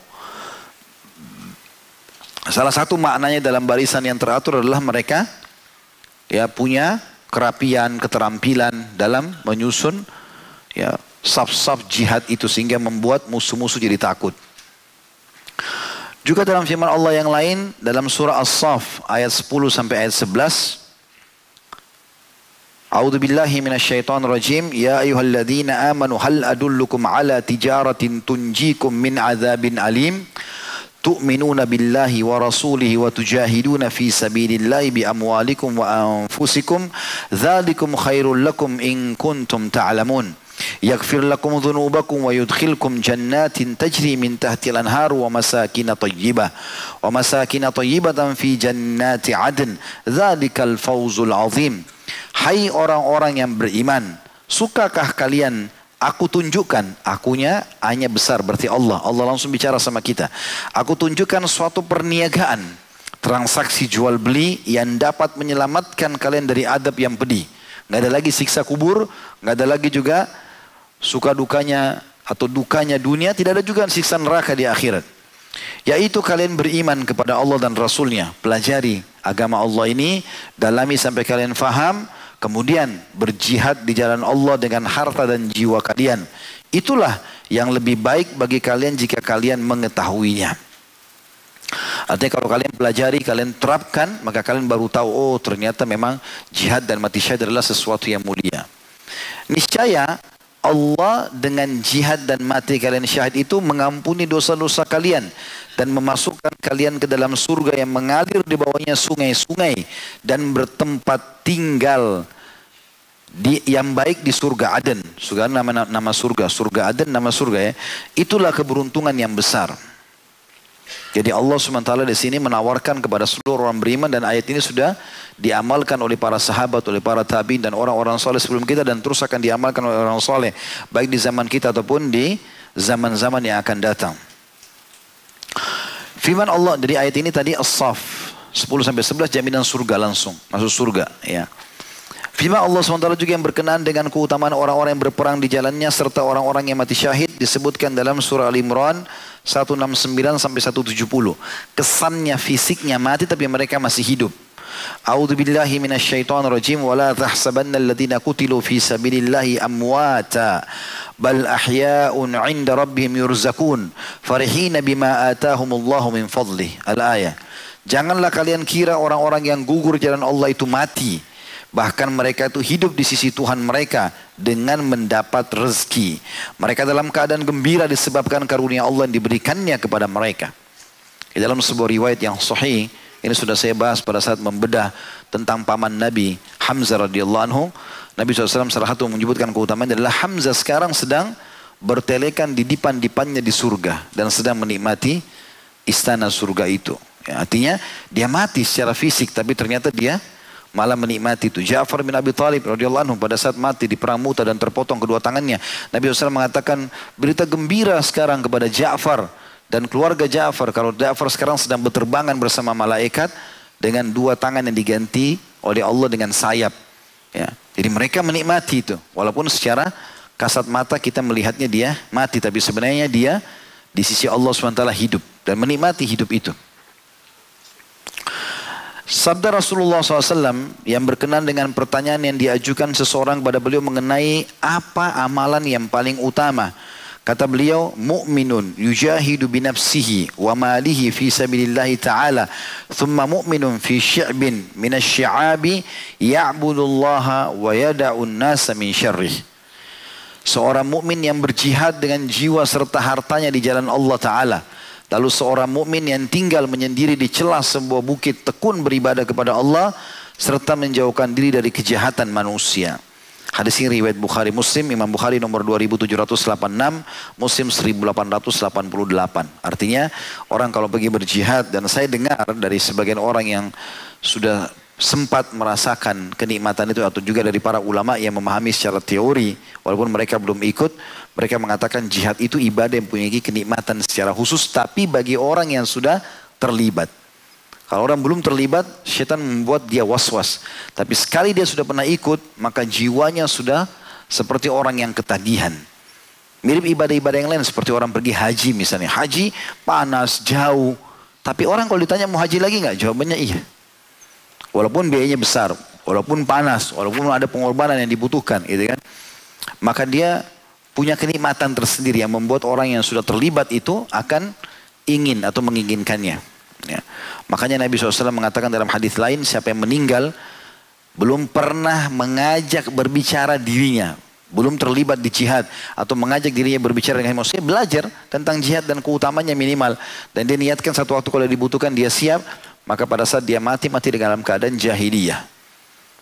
Salah satu maknanya dalam barisan yang teratur adalah mereka ya punya kerapian, keterampilan dalam menyusun ya saf-saf jihad itu sehingga membuat musuh-musuh jadi takut. Juga dalam firman Allah yang lain dalam surah As-Saff ayat 10 sampai ayat 11 A'udzu billahi minasyaitonir rajim ya ayyuhalladzina amanu hal adullukum ala tijaratin tunjikum min adzabin alim تؤمنون بالله ورسوله وتجاهدون في سبيل الله بأموالكم وأنفسكم ذلكم خير لكم إن كنتم تعلمون yaghfir lakum dhunubakum wa yudkhilkum jannatin tajri min tahtil anhar wa masakin tayyibah wa masakin tayyibatan fi jannati adn dzalikal fawzul azim hai orang-orang yang beriman sukakah kalian Aku tunjukkan, akunya hanya besar berarti Allah. Allah langsung bicara sama kita. Aku tunjukkan suatu perniagaan, transaksi jual beli yang dapat menyelamatkan kalian dari adab yang pedih. Nggak ada lagi siksa kubur, nggak ada lagi juga suka dukanya atau dukanya dunia, tidak ada juga siksa neraka di akhirat. Yaitu kalian beriman kepada Allah dan Rasulnya. Pelajari agama Allah ini, dalami sampai kalian faham, kemudian berjihad di jalan Allah dengan harta dan jiwa kalian. Itulah yang lebih baik bagi kalian jika kalian mengetahuinya. Artinya kalau kalian pelajari, kalian terapkan, maka kalian baru tahu, oh ternyata memang jihad dan mati syahid adalah sesuatu yang mulia. Niscaya Allah dengan jihad dan mati kalian syahid itu mengampuni dosa-dosa kalian dan memasukkan kalian ke dalam surga yang mengalir di bawahnya sungai-sungai dan bertempat tinggal di yang baik di surga Aden. Surga nama nama surga, surga Aden nama surga ya. Itulah keberuntungan yang besar. Jadi Allah SWT di sini menawarkan kepada seluruh orang beriman dan ayat ini sudah diamalkan oleh para sahabat, oleh para tabiin dan orang-orang soleh sebelum kita dan terus akan diamalkan oleh orang soleh baik di zaman kita ataupun di zaman-zaman yang akan datang. Firman Allah dari ayat ini tadi As-Saf 10 sampai 11 jaminan surga langsung masuk surga ya. Firman Allah SWT juga yang berkenaan dengan keutamaan orang-orang yang berperang di jalannya serta orang-orang yang mati syahid disebutkan dalam surah Al-Imran 169 sampai 170. Kesannya fisiknya mati tapi mereka masih hidup. A'udzu billahi minasyaitonir rajim wa la tahsabanna alladziina qutilu fi sabilillahi amwata bal ahya'un 'inda rabbihim yurzakun farihina bima atahumullahu min fadlih. Al-ayah. Janganlah kalian kira orang-orang yang gugur jalan Allah itu mati. Bahkan mereka itu hidup di sisi Tuhan mereka dengan mendapat rezeki. Mereka dalam keadaan gembira disebabkan karunia Allah yang diberikannya kepada mereka. Di dalam sebuah riwayat yang sahih, ini sudah saya bahas pada saat membedah tentang paman Nabi Hamzah radhiyallahu anhu. Nabi SAW salah satu menyebutkan keutamaan adalah Hamzah sekarang sedang bertelekan di dipan-dipannya di surga dan sedang menikmati istana surga itu. Ya, artinya dia mati secara fisik tapi ternyata dia malah menikmati itu. Ja'far bin Abi Talib radhiyallahu anhu pada saat mati di perang Muta dan terpotong kedua tangannya. Nabi SAW mengatakan berita gembira sekarang kepada Ja'far dan keluarga Ja'far. Kalau Ja'far sekarang sedang berterbangan bersama malaikat dengan dua tangan yang diganti oleh Allah dengan sayap. Ya. Jadi mereka menikmati itu. Walaupun secara kasat mata kita melihatnya dia mati. Tapi sebenarnya dia di sisi Allah SWT hidup. Dan menikmati hidup itu. Sabda Rasulullah SAW yang berkenan dengan pertanyaan yang diajukan seseorang kepada beliau mengenai apa amalan yang paling utama. Kata beliau, mu'minun yujahidu binafsihi wa malihi fi sabilillahi ta'ala. Thumma mu'minun fi syi'bin minasyi'abi ya'budullaha wa yada'un nasa min syarrih. Seorang mukmin yang berjihad dengan jiwa serta hartanya di jalan Allah Ta'ala Lalu seorang mukmin yang tinggal menyendiri di celah sebuah bukit tekun beribadah kepada Allah serta menjauhkan diri dari kejahatan manusia. Hadis ini riwayat Bukhari Muslim, Imam Bukhari nomor 2786, Muslim 1888. Artinya orang kalau pergi berjihad dan saya dengar dari sebagian orang yang sudah sempat merasakan kenikmatan itu atau juga dari para ulama yang memahami secara teori. Walaupun mereka belum ikut mereka mengatakan jihad itu ibadah yang punya kenikmatan secara khusus tapi bagi orang yang sudah terlibat. Kalau orang belum terlibat setan membuat dia was-was. Tapi sekali dia sudah pernah ikut maka jiwanya sudah seperti orang yang ketagihan. Mirip ibadah-ibadah yang lain seperti orang pergi haji misalnya. Haji panas jauh. Tapi orang kalau ditanya mau haji lagi nggak? Jawabannya iya Walaupun biayanya besar, walaupun panas, walaupun ada pengorbanan yang dibutuhkan, gitu kan. Maka dia punya kenikmatan tersendiri yang membuat orang yang sudah terlibat itu akan ingin atau menginginkannya. Ya. Makanya Nabi SAW mengatakan dalam hadis lain, siapa yang meninggal belum pernah mengajak berbicara dirinya, belum terlibat di jihad atau mengajak dirinya berbicara dengan manusia belajar tentang jihad dan keutamanya minimal dan dia niatkan satu waktu kalau dibutuhkan dia siap maka pada saat dia mati, mati dalam keadaan jahiliyah.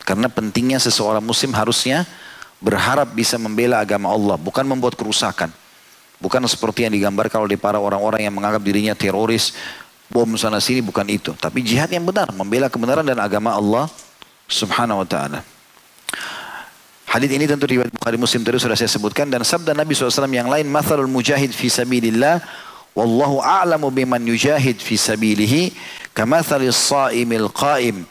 Karena pentingnya seseorang muslim harusnya berharap bisa membela agama Allah. Bukan membuat kerusakan. Bukan seperti yang digambarkan oleh para orang-orang yang menganggap dirinya teroris, bom sana sini, bukan itu. Tapi jihad yang benar, membela kebenaran dan agama Allah subhanahu wa ta'ala. Hadis ini tentu riwayat Bukhari Muslim tadi sudah saya sebutkan dan sabda Nabi SAW yang lain, "Mathalul mujahid fi sabilillah Wallahu a'lamu biman yujahid fi sabilihi kamathali as-sa'imil qa'im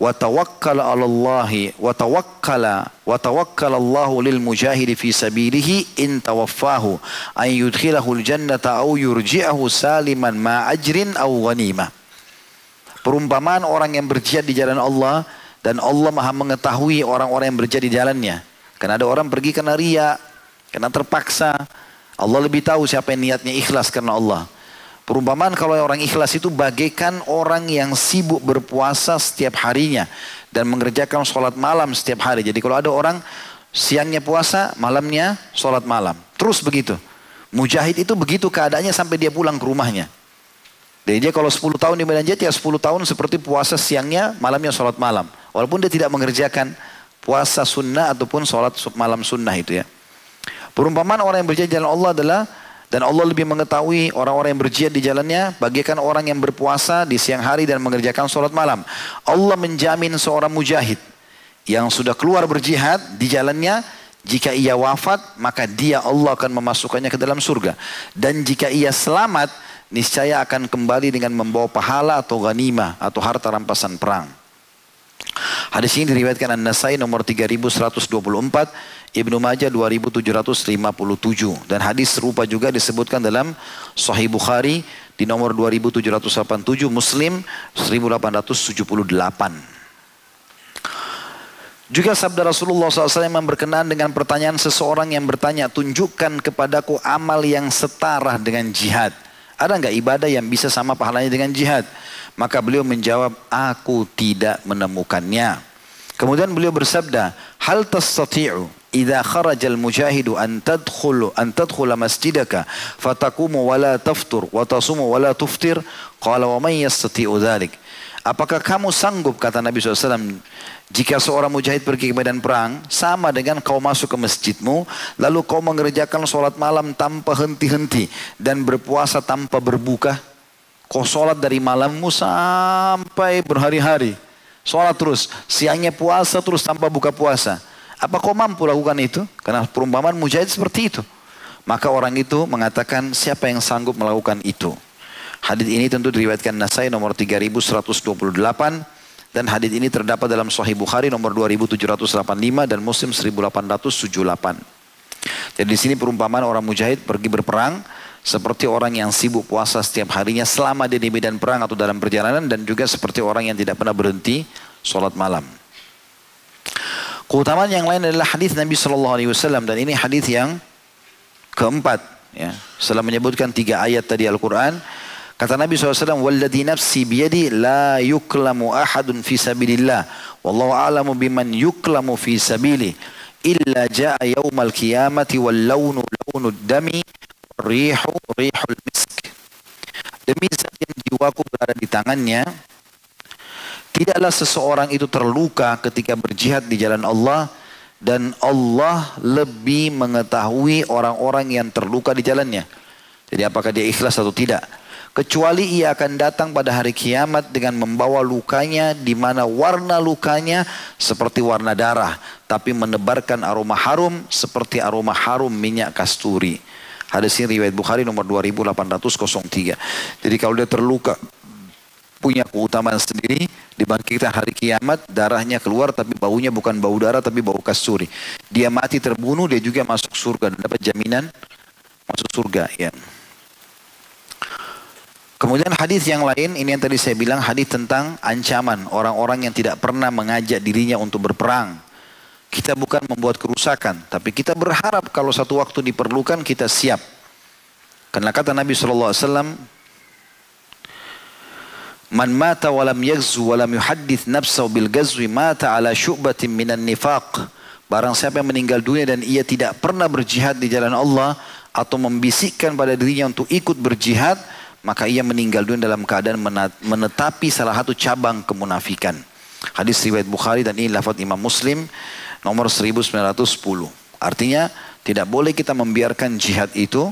wa tawakkala 'ala Allah wa tawakkala wa tawakkala Allah lil mujahid fi sabilihi in tawaffahu an yudkhilahu al-jannata aw yurji'ahu saliman ma ajrin aw ghanimah. Perumpamaan orang yang berjihad di jalan Allah dan Allah maha mengetahui orang-orang yang berjihad di jalannya. Karena ada orang pergi karena ria, karena terpaksa. Allah lebih tahu siapa yang niatnya ikhlas karena Allah. Perumpamaan kalau orang ikhlas itu bagaikan orang yang sibuk berpuasa setiap harinya dan mengerjakan sholat malam setiap hari. Jadi kalau ada orang siangnya puasa, malamnya sholat malam. Terus begitu. Mujahid itu begitu keadaannya sampai dia pulang ke rumahnya. Jadi dia kalau 10 tahun di Medan Jati ya 10 tahun seperti puasa siangnya, malamnya sholat malam. Walaupun dia tidak mengerjakan puasa sunnah ataupun sholat malam sunnah itu ya. Perumpamaan orang yang berjihad di jalan Allah adalah dan Allah lebih mengetahui orang-orang yang berjihad di jalannya bagaikan orang yang berpuasa di siang hari dan mengerjakan sholat malam. Allah menjamin seorang mujahid yang sudah keluar berjihad di jalannya jika ia wafat maka dia Allah akan memasukkannya ke dalam surga. Dan jika ia selamat niscaya akan kembali dengan membawa pahala atau ghanimah atau harta rampasan perang. Hadis ini diriwayatkan An-Nasai nomor 3124, Ibnu Majah 2757 dan hadis serupa juga disebutkan dalam Sahih Bukhari di nomor 2787, Muslim 1878. Juga sabda Rasulullah SAW yang berkenaan dengan pertanyaan seseorang yang bertanya, tunjukkan kepadaku amal yang setara dengan jihad. Ada nggak ibadah yang bisa sama pahalanya dengan jihad? Maka beliau menjawab, aku tidak menemukannya. Kemudian beliau bersabda, hal tastati'u idza kharaja al-mujahidu an tadkhulu an tadkhula masjidaka fatakumu wa la taftur wa tasumu wa la tuftir? Qala wa man yastati'u dhalik. Apakah kamu sanggup kata Nabi SAW jika seorang mujahid pergi ke medan perang sama dengan kau masuk ke masjidmu lalu kau mengerjakan sholat malam tanpa henti-henti dan berpuasa tanpa berbuka Kau sholat dari malammu sampai berhari-hari. Sholat terus. Siangnya puasa terus tanpa buka puasa. Apa kau mampu lakukan itu? Karena perumpamaan mujahid seperti itu. Maka orang itu mengatakan siapa yang sanggup melakukan itu. Hadis ini tentu diriwayatkan Nasai nomor 3128 dan hadis ini terdapat dalam Sahih Bukhari nomor 2785 dan Muslim 1878. Jadi di sini perumpamaan orang mujahid pergi berperang seperti orang yang sibuk puasa setiap harinya selama dia di medan perang atau dalam perjalanan dan juga seperti orang yang tidak pernah berhenti sholat malam. Keutamaan yang lain adalah hadis Nabi Shallallahu Alaihi Wasallam dan ini hadis yang keempat. Ya, setelah menyebutkan tiga ayat tadi Al-Quran, kata Nabi SAW, "Walladhi nafsi biyadi la yuklamu ahadun fi sabilillah, wallahu a'lamu biman yuklamu fi sabili, illa ja'a yawmal qiyamati wal launu launu dami rihu rihul misk. Demi zat yang jiwaku berada di tangannya, tidaklah seseorang itu terluka ketika berjihad di jalan Allah dan Allah lebih mengetahui orang-orang yang terluka di jalannya. Jadi apakah dia ikhlas atau tidak? Kecuali ia akan datang pada hari kiamat dengan membawa lukanya di mana warna lukanya seperti warna darah. Tapi menebarkan aroma harum seperti aroma harum minyak kasturi. Hadis ini riwayat Bukhari nomor 2803. Jadi kalau dia terluka punya keutamaan sendiri dibangkitkan hari kiamat darahnya keluar tapi baunya bukan bau darah tapi bau kasturi. Dia mati terbunuh dia juga masuk surga dan dapat jaminan masuk surga ya. Kemudian hadis yang lain ini yang tadi saya bilang hadis tentang ancaman orang-orang yang tidak pernah mengajak dirinya untuk berperang. Kita bukan membuat kerusakan, tapi kita berharap kalau satu waktu diperlukan kita siap. Karena kata Nabi SAW, Man mata walam yagzu walam yuhaddith nafsahu bil gazwi mata ala syu'batin minan nifaq. Barang siapa yang meninggal dunia dan ia tidak pernah berjihad di jalan Allah atau membisikkan pada dirinya untuk ikut berjihad, maka ia meninggal dunia dalam keadaan menetapi salah satu cabang kemunafikan. Hadis riwayat Bukhari dan ini lafaz Imam Muslim nomor 1910. Artinya tidak boleh kita membiarkan jihad itu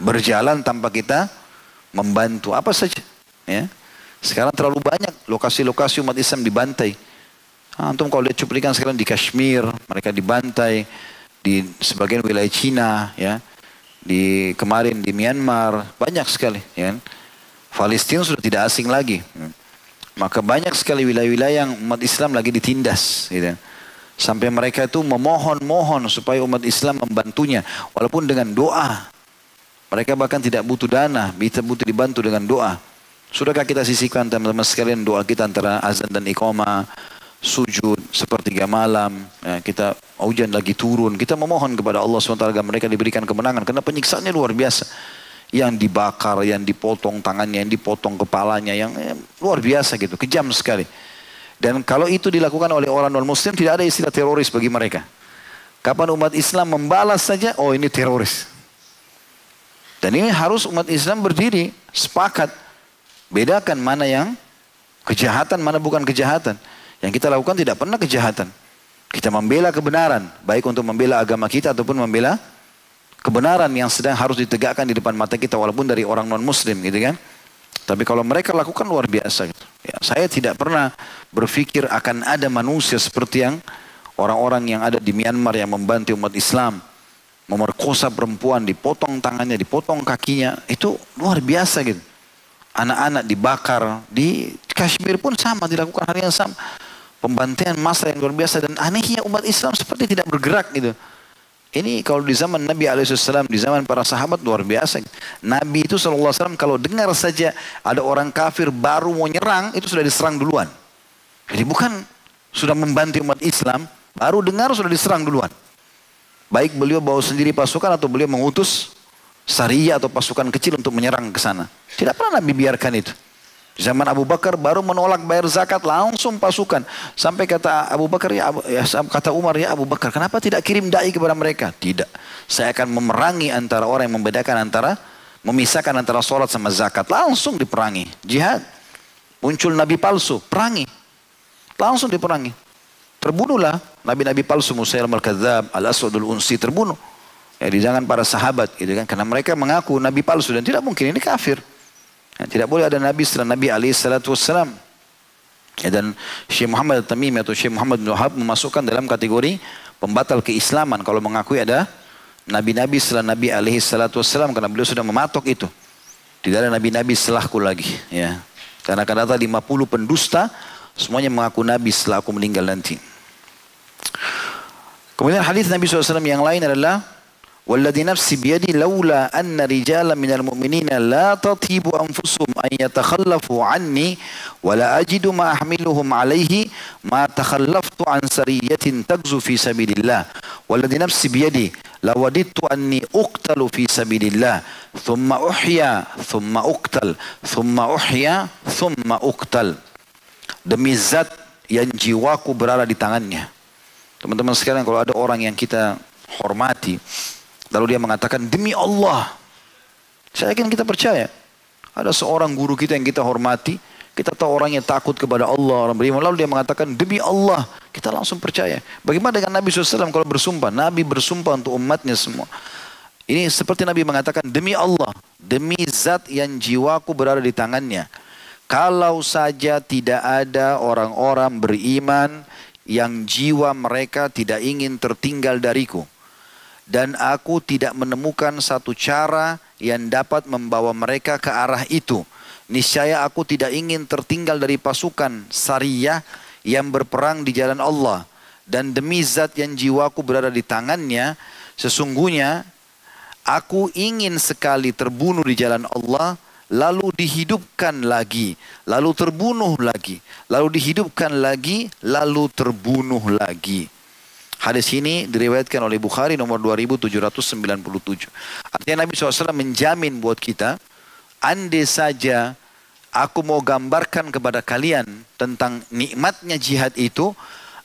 berjalan tanpa kita membantu apa saja. Ya. Sekarang terlalu banyak lokasi-lokasi umat Islam dibantai. Antum kalau lihat cuplikan sekarang di Kashmir, mereka dibantai di sebagian wilayah Cina, ya. di kemarin di Myanmar banyak sekali ya kan? Palestina sudah tidak asing lagi maka banyak sekali wilayah-wilayah yang umat Islam lagi ditindas gitu. Sampai mereka itu memohon-mohon supaya umat Islam membantunya walaupun dengan doa mereka bahkan tidak butuh dana bisa butuh dibantu dengan doa sudahkah kita sisihkan teman-teman sekalian doa kita antara azan dan iqamah sujud sepertiga malam, ya, kita hujan lagi turun, kita memohon kepada Allah SWT agar mereka diberikan kemenangan karena penyiksaannya luar biasa. Yang dibakar, yang dipotong tangannya, yang dipotong kepalanya, yang ya, luar biasa gitu, kejam sekali. Dan kalau itu dilakukan oleh orang non muslim tidak ada istilah teroris bagi mereka. Kapan umat Islam membalas saja, oh ini teroris. Dan ini harus umat Islam berdiri, sepakat. Bedakan mana yang kejahatan, mana bukan kejahatan. Yang kita lakukan tidak pernah kejahatan. Kita membela kebenaran, baik untuk membela agama kita ataupun membela kebenaran yang sedang harus ditegakkan di depan mata kita walaupun dari orang non muslim gitu kan. Tapi kalau mereka lakukan luar biasa gitu. Ya, saya tidak pernah berpikir akan ada manusia seperti yang orang-orang yang ada di Myanmar yang membantu umat Islam memerkosa perempuan, dipotong tangannya, dipotong kakinya, itu luar biasa gitu. Anak-anak dibakar, di Kashmir pun sama, dilakukan hal yang sama pembantaian masa yang luar biasa dan anehnya umat Islam seperti tidak bergerak gitu. Ini kalau di zaman Nabi SAW, di zaman para sahabat luar biasa. Nabi itu SAW kalau dengar saja ada orang kafir baru mau nyerang, itu sudah diserang duluan. Jadi bukan sudah membantu umat Islam, baru dengar sudah diserang duluan. Baik beliau bawa sendiri pasukan atau beliau mengutus syariah atau pasukan kecil untuk menyerang ke sana. Tidak pernah Nabi biarkan itu. Zaman Abu Bakar baru menolak bayar zakat langsung pasukan. Sampai kata Abu Bakar ya, ya kata Umar ya Abu Bakar kenapa tidak kirim dai kepada mereka? Tidak. Saya akan memerangi antara orang yang membedakan antara memisahkan antara sholat sama zakat. Langsung diperangi. Jihad. Muncul nabi palsu, perangi. Langsung diperangi. Terbunuhlah nabi-nabi palsu Musail al-Kadzab, Al-Aswadul Unsi terbunuh. Ya, jangan para sahabat gitu kan karena mereka mengaku nabi palsu dan tidak mungkin ini kafir. Ya, tidak boleh ada Nabi setelah Nabi alaihi salatu wassalam. Ya, dan Syekh Muhammad Tamimi atau Syekh Muhammad bin memasukkan dalam kategori pembatal keislaman kalau mengakui ada Nabi-Nabi setelah Nabi alaihi salatu wassalam karena beliau sudah mematok itu. Tidak ada Nabi-Nabi setelahku lagi. Ya. Karena akan datang 50 pendusta semuanya mengaku Nabi setelah aku meninggal nanti. Kemudian hadis Nabi SAW yang lain adalah Walladhi nafsi biyadi laula anna rijala minal mu'minina la tathibu anfusum an yatakhallafu anni wa la ajidu ma ahmiluhum alaihi ma takhallaftu an sariyatin tagzu fi sabilillah. Walladhi nafsi biyadi lawadittu anni uqtalu fi sabilillah thumma uhya thumma uqtal thumma uhya thumma uqtal. Demi zat yang jiwaku berada di tangannya. Teman-teman sekalian kalau ada orang yang kita hormati, Lalu dia mengatakan, demi Allah. Saya yakin kita percaya. Ada seorang guru kita yang kita hormati. Kita tahu orangnya takut kepada Allah. Orang beriman. Lalu dia mengatakan, demi Allah. Kita langsung percaya. Bagaimana dengan Nabi SAW kalau bersumpah? Nabi bersumpah untuk umatnya semua. Ini seperti Nabi mengatakan, demi Allah. Demi zat yang jiwaku berada di tangannya. Kalau saja tidak ada orang-orang beriman yang jiwa mereka tidak ingin tertinggal dariku dan aku tidak menemukan satu cara yang dapat membawa mereka ke arah itu. Niscaya aku tidak ingin tertinggal dari pasukan Sariyah yang berperang di jalan Allah. Dan demi zat yang jiwaku berada di tangannya, sesungguhnya aku ingin sekali terbunuh di jalan Allah, lalu dihidupkan lagi, lalu terbunuh lagi, lalu dihidupkan lagi, lalu terbunuh lagi. Hadis ini diriwayatkan oleh Bukhari nomor 2797. Artinya Nabi SAW menjamin buat kita, andai saja aku mau gambarkan kepada kalian tentang nikmatnya jihad itu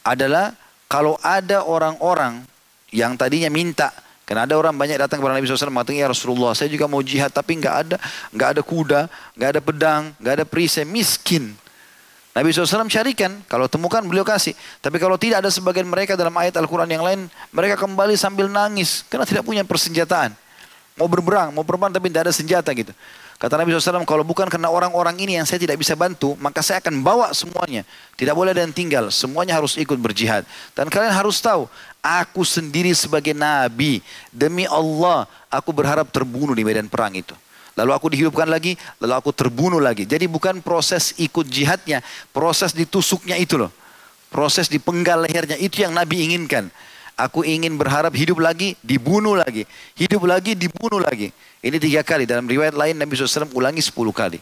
adalah kalau ada orang-orang yang tadinya minta karena ada orang banyak datang kepada Nabi SAW mengatakan, ya Rasulullah saya juga mau jihad tapi nggak ada nggak ada kuda, nggak ada pedang, nggak ada perisai, miskin. Nabi SAW carikan, kalau temukan beliau kasih. Tapi kalau tidak ada sebagian mereka dalam ayat Al-Quran yang lain, mereka kembali sambil nangis. Karena tidak punya persenjataan. Mau berperang, mau berperang tapi tidak ada senjata gitu. Kata Nabi SAW, kalau bukan karena orang-orang ini yang saya tidak bisa bantu, maka saya akan bawa semuanya. Tidak boleh ada yang tinggal, semuanya harus ikut berjihad. Dan kalian harus tahu, aku sendiri sebagai Nabi, demi Allah, aku berharap terbunuh di medan perang itu. Lalu aku dihidupkan lagi, lalu aku terbunuh lagi. Jadi bukan proses ikut jihadnya, proses ditusuknya itu loh. Proses dipenggal lehernya, itu yang Nabi inginkan. Aku ingin berharap hidup lagi, dibunuh lagi. Hidup lagi, dibunuh lagi. Ini tiga kali. Dalam riwayat lain Nabi SAW ulangi sepuluh kali.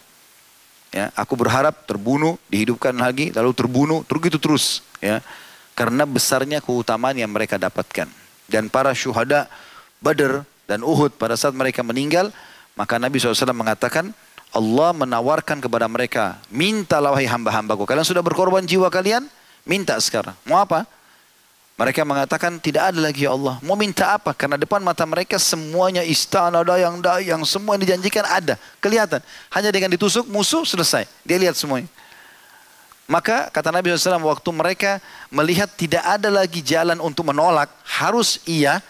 Ya, aku berharap terbunuh, dihidupkan lagi, lalu terbunuh, terus gitu terus. Ya, karena besarnya keutamaan yang mereka dapatkan. Dan para syuhada Badr dan Uhud pada saat mereka meninggal, maka Nabi SAW mengatakan, Allah menawarkan kepada mereka, mintalah wahai hamba-hambaku. Kalian sudah berkorban jiwa kalian? Minta sekarang. Mau apa? Mereka mengatakan tidak ada lagi ya Allah. Mau minta apa? Karena depan mata mereka semuanya istana dayang-dayang. Semua yang dijanjikan ada. Kelihatan. Hanya dengan ditusuk musuh selesai. Dia lihat semuanya. Maka kata Nabi SAW waktu mereka melihat tidak ada lagi jalan untuk menolak. Harus iya.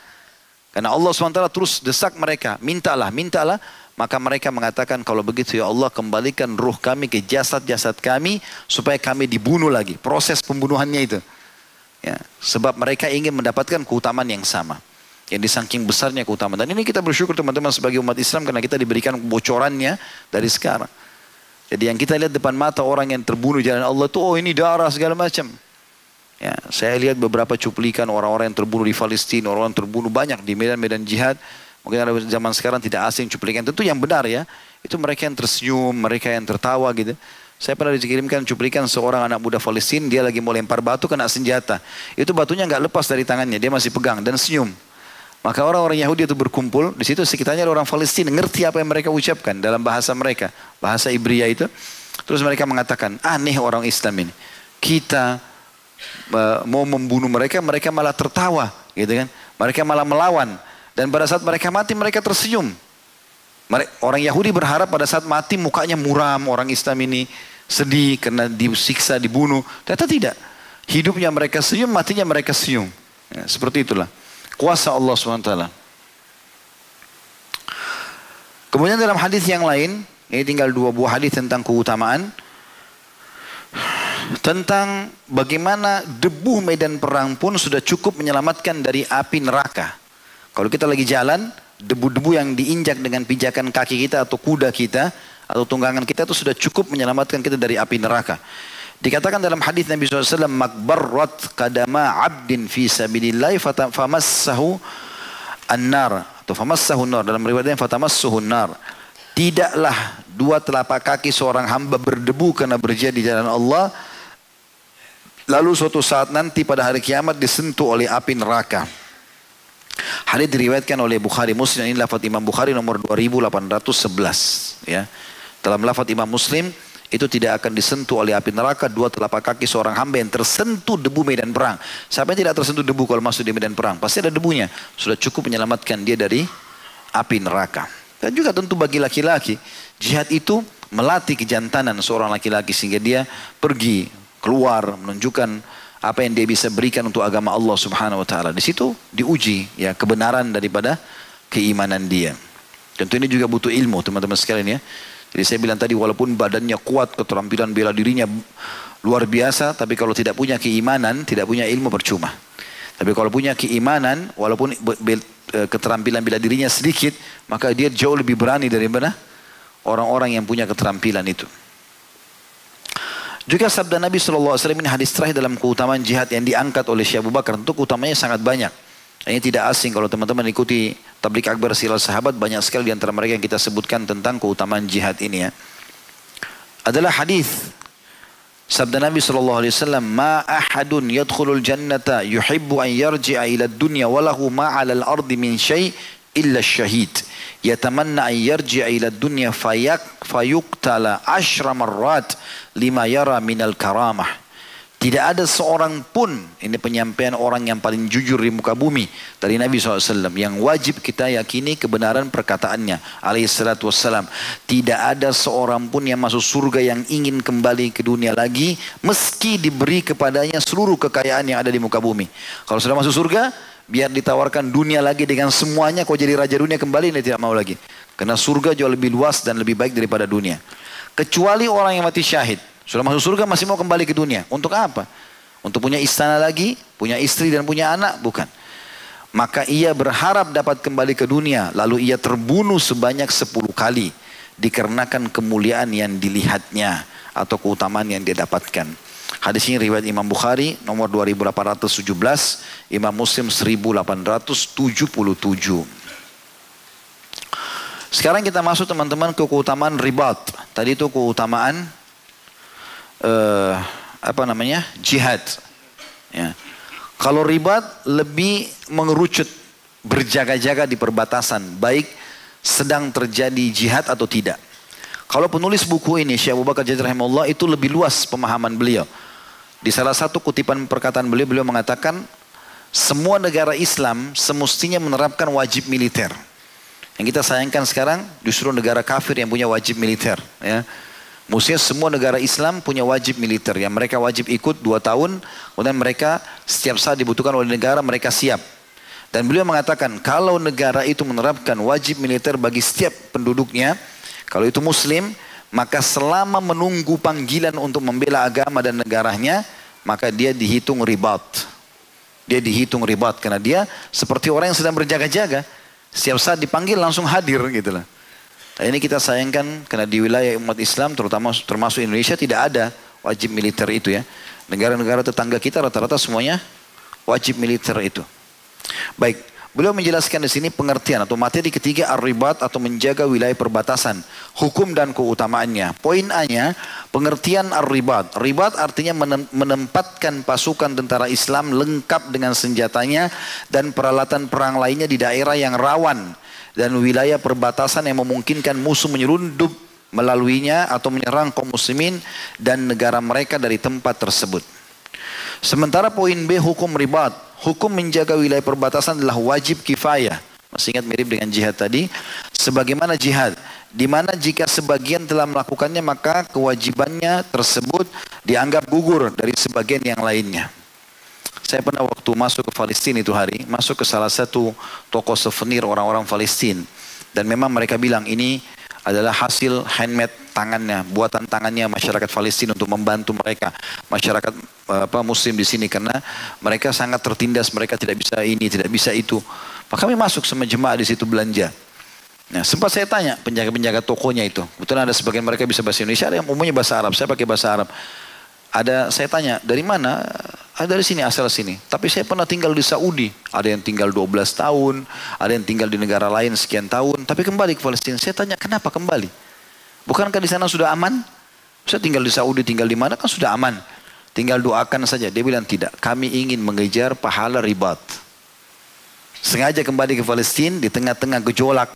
Karena Allah SWT terus desak mereka. Mintalah, mintalah. Maka mereka mengatakan kalau begitu ya Allah kembalikan ruh kami ke jasad-jasad kami. Supaya kami dibunuh lagi. Proses pembunuhannya itu. Ya, sebab mereka ingin mendapatkan keutamaan yang sama. Yang disangking besarnya keutamaan. Dan ini kita bersyukur teman-teman sebagai umat Islam karena kita diberikan bocorannya dari sekarang. Jadi yang kita lihat depan mata orang yang terbunuh jalan Allah itu oh ini darah segala macam. Ya, saya lihat beberapa cuplikan orang-orang yang terbunuh di Palestina, orang yang terbunuh banyak di medan-medan jihad. Mungkin ada zaman sekarang tidak asing cuplikan. Tentu yang benar ya. Itu mereka yang tersenyum, mereka yang tertawa gitu. Saya pernah dikirimkan cuplikan seorang anak muda Palestina, dia lagi mau lempar batu kena senjata. Itu batunya nggak lepas dari tangannya, dia masih pegang dan senyum. Maka orang-orang Yahudi itu berkumpul, di situ sekitarnya orang Palestina, ngerti apa yang mereka ucapkan dalam bahasa mereka, bahasa Ibria itu. Terus mereka mengatakan, aneh orang Islam ini. Kita mau membunuh mereka, mereka malah tertawa, gitu kan? Mereka malah melawan. Dan pada saat mereka mati, mereka tersenyum. Orang Yahudi berharap pada saat mati mukanya muram orang Islam ini sedih karena disiksa, dibunuh. Ternyata tidak. Hidupnya mereka senyum, matinya mereka senyum. Ya, seperti itulah. Kuasa Allah SWT. Kemudian dalam hadis yang lain, ini tinggal dua buah hadis tentang keutamaan. Tentang bagaimana debu medan perang pun sudah cukup menyelamatkan dari api neraka. Kalau kita lagi jalan, debu-debu yang diinjak dengan pijakan kaki kita atau kuda kita, atau tunggangan kita itu sudah cukup menyelamatkan kita dari api neraka. Dikatakan dalam hadis Nabi SAW, makbarrat kadama abdin fi sabilillahi famassahu an-nar atau famassahu nar dalam riwayat yang fatamassuhu nar. Tidaklah dua telapak kaki seorang hamba berdebu karena berjihad di jalan Allah. Lalu suatu saat nanti pada hari kiamat disentuh oleh api neraka. Hadis diriwayatkan oleh Bukhari Muslim ini lafaz Imam Bukhari nomor 2811 ya. Dalam lafaz Imam Muslim itu tidak akan disentuh oleh api neraka dua telapak kaki seorang hamba yang tersentuh debu medan perang. Siapa yang tidak tersentuh debu kalau masuk di medan perang? Pasti ada debunya. Sudah cukup menyelamatkan dia dari api neraka. Dan juga tentu bagi laki-laki, jihad itu melatih kejantanan seorang laki-laki sehingga dia pergi keluar menunjukkan apa yang dia bisa berikan untuk agama Allah Subhanahu wa taala. Di situ diuji ya kebenaran daripada keimanan dia. Tentu ini juga butuh ilmu teman-teman sekalian ya. Jadi saya bilang tadi walaupun badannya kuat, keterampilan bela dirinya luar biasa, tapi kalau tidak punya keimanan, tidak punya ilmu percuma. Tapi kalau punya keimanan, walaupun e, keterampilan bela dirinya sedikit, maka dia jauh lebih berani daripada orang-orang yang punya keterampilan itu. Juga sabda Nabi SAW ini hadis terakhir dalam keutamaan jihad yang diangkat oleh Syekh Abu Bakar. Tentu keutamanya sangat banyak. Ini tidak asing kalau teman-teman ikuti tablik akbar silal sahabat banyak sekali di antara mereka yang kita sebutkan tentang keutamaan jihad ini ya. Adalah hadis sabda Nabi sallallahu alaihi wasallam, "Ma ahadun yadkhulul jannata yuhibbu an yarji'a ila ad-dunya wa lahu ma 'ala al-ardi min syai' illa syahid yatamanna an yarji'a ila ad-dunya fayak fayuqtala ashra marrat lima yara min al-karamah." Tidak ada seorang pun, ini penyampaian orang yang paling jujur di muka bumi dari Nabi SAW yang wajib kita yakini kebenaran perkataannya alaihi salatu wassalam. Tidak ada seorang pun yang masuk surga yang ingin kembali ke dunia lagi meski diberi kepadanya seluruh kekayaan yang ada di muka bumi. Kalau sudah masuk surga, biar ditawarkan dunia lagi dengan semuanya kau jadi raja dunia kembali dia tidak mau lagi. Karena surga jauh lebih luas dan lebih baik daripada dunia. Kecuali orang yang mati syahid. Sudah masuk surga masih mau kembali ke dunia. Untuk apa? Untuk punya istana lagi, punya istri dan punya anak? Bukan. Maka ia berharap dapat kembali ke dunia. Lalu ia terbunuh sebanyak sepuluh kali. Dikarenakan kemuliaan yang dilihatnya. Atau keutamaan yang dia dapatkan. Hadis ini riwayat Imam Bukhari nomor 2817, Imam Muslim 1877. Sekarang kita masuk teman-teman ke keutamaan ribat. Tadi itu keutamaan uh, apa namanya jihad. Ya. Kalau ribat lebih mengerucut berjaga-jaga di perbatasan, baik sedang terjadi jihad atau tidak. Kalau penulis buku ini Syekh Abu Bakar Jazir rahimahullah itu lebih luas pemahaman beliau. Di salah satu kutipan perkataan beliau, beliau mengatakan semua negara Islam semestinya menerapkan wajib militer. Yang kita sayangkan sekarang justru negara kafir yang punya wajib militer. Ya. Mestinya semua negara Islam punya wajib militer yang mereka wajib ikut dua tahun, kemudian mereka setiap saat dibutuhkan oleh negara mereka siap. Dan beliau mengatakan kalau negara itu menerapkan wajib militer bagi setiap penduduknya, kalau itu Muslim, maka selama menunggu panggilan untuk membela agama dan negaranya, maka dia dihitung ribat. Dia dihitung ribat karena dia seperti orang yang sedang berjaga-jaga. Setiap saat dipanggil langsung hadir gitu lah. Nah, ini kita sayangkan karena di wilayah umat Islam terutama termasuk Indonesia tidak ada wajib militer itu ya. Negara-negara tetangga kita rata-rata semuanya wajib militer itu. Baik, beliau menjelaskan di sini pengertian atau materi ketiga ar-ribat atau menjaga wilayah perbatasan, hukum dan keutamaannya. Poin A-nya, pengertian ar-ribat. Ribat artinya menempatkan pasukan tentara Islam lengkap dengan senjatanya dan peralatan perang lainnya di daerah yang rawan dan wilayah perbatasan yang memungkinkan musuh menyelundup melaluinya atau menyerang kaum muslimin dan negara mereka dari tempat tersebut. Sementara poin B hukum ribat, hukum menjaga wilayah perbatasan adalah wajib kifayah. Masih ingat mirip dengan jihad tadi? Sebagaimana jihad, di mana jika sebagian telah melakukannya maka kewajibannya tersebut dianggap gugur dari sebagian yang lainnya. Saya pernah waktu masuk ke Palestina itu hari, masuk ke salah satu toko souvenir orang-orang Palestina. Dan memang mereka bilang ini adalah hasil handmade tangannya, buatan tangannya masyarakat Palestina untuk membantu mereka, masyarakat apa muslim di sini karena mereka sangat tertindas, mereka tidak bisa ini, tidak bisa itu. Maka kami masuk sama jemaah di situ belanja. Nah, sempat saya tanya penjaga-penjaga tokonya itu. Kebetulan ada sebagian mereka bisa bahasa Indonesia, ada yang umumnya bahasa Arab. Saya pakai bahasa Arab. Ada saya tanya, dari mana? Ada dari sini, asal sini. Tapi saya pernah tinggal di Saudi. Ada yang tinggal 12 tahun, ada yang tinggal di negara lain sekian tahun. Tapi kembali ke Palestina. Saya tanya, kenapa kembali? Bukankah di sana sudah aman? Saya tinggal di Saudi, tinggal di mana kan sudah aman. Tinggal doakan saja. Dia bilang tidak. Kami ingin mengejar pahala ribat. Sengaja kembali ke Palestina di tengah-tengah gejolak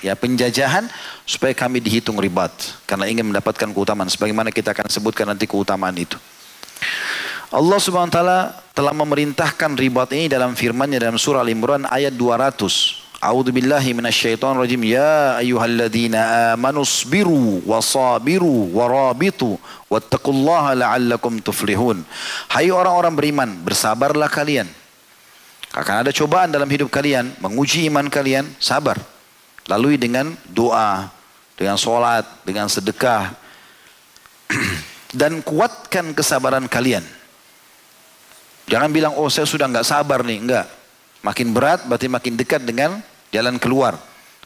ya penjajahan supaya kami dihitung ribat karena ingin mendapatkan keutamaan sebagaimana kita akan sebutkan nanti keutamaan itu. Allah Subhanahu wa taala telah memerintahkan ribat ini dalam firman-Nya dalam surah Al-Imran ayat 200. A'udzu billahi minasyaitonir rajim. Ya ayyuhalladzina amanu sabiru wasabiru warabitu wattaqullaha la'allakum tuflihun. Hai orang-orang beriman, bersabarlah kalian. Akan ada cobaan dalam hidup kalian, menguji iman kalian, sabar. Lalui dengan doa, dengan sholat, dengan sedekah. Dan kuatkan kesabaran kalian. Jangan bilang, oh saya sudah nggak sabar nih. Enggak. Makin berat berarti makin dekat dengan jalan keluar.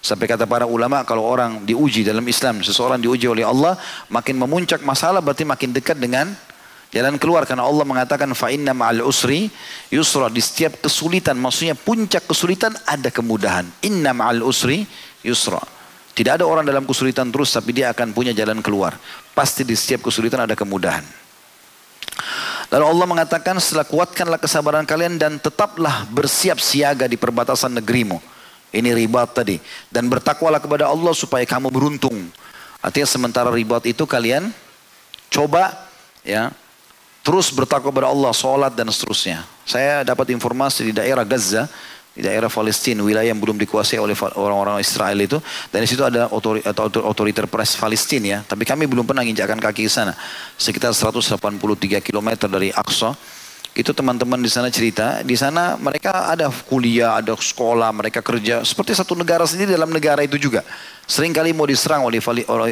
Sampai kata para ulama kalau orang diuji dalam Islam, seseorang diuji oleh Allah, makin memuncak masalah berarti makin dekat dengan jalan keluar. Karena Allah mengatakan fa inna ma'al usri yusra. Di setiap kesulitan, maksudnya puncak kesulitan ada kemudahan. Inna ma'al usri yusra. Tidak ada orang dalam kesulitan terus tapi dia akan punya jalan keluar. Pasti di setiap kesulitan ada kemudahan. Lalu Allah mengatakan setelah kuatkanlah kesabaran kalian dan tetaplah bersiap siaga di perbatasan negerimu. Ini ribat tadi. Dan bertakwalah kepada Allah supaya kamu beruntung. Artinya sementara ribat itu kalian coba ya terus bertakwa kepada Allah, sholat dan seterusnya. Saya dapat informasi di daerah Gaza, di daerah Palestina, wilayah yang belum dikuasai oleh orang-orang Israel itu, dan di situ ada otoriter pres Palestina ya, tapi kami belum pernah menginjakkan kaki ke sana, sekitar 183 km dari Aqsa. Itu teman-teman di sana cerita, di sana mereka ada kuliah, ada sekolah, mereka kerja seperti satu negara sendiri dalam negara itu juga. Sering kali mau diserang oleh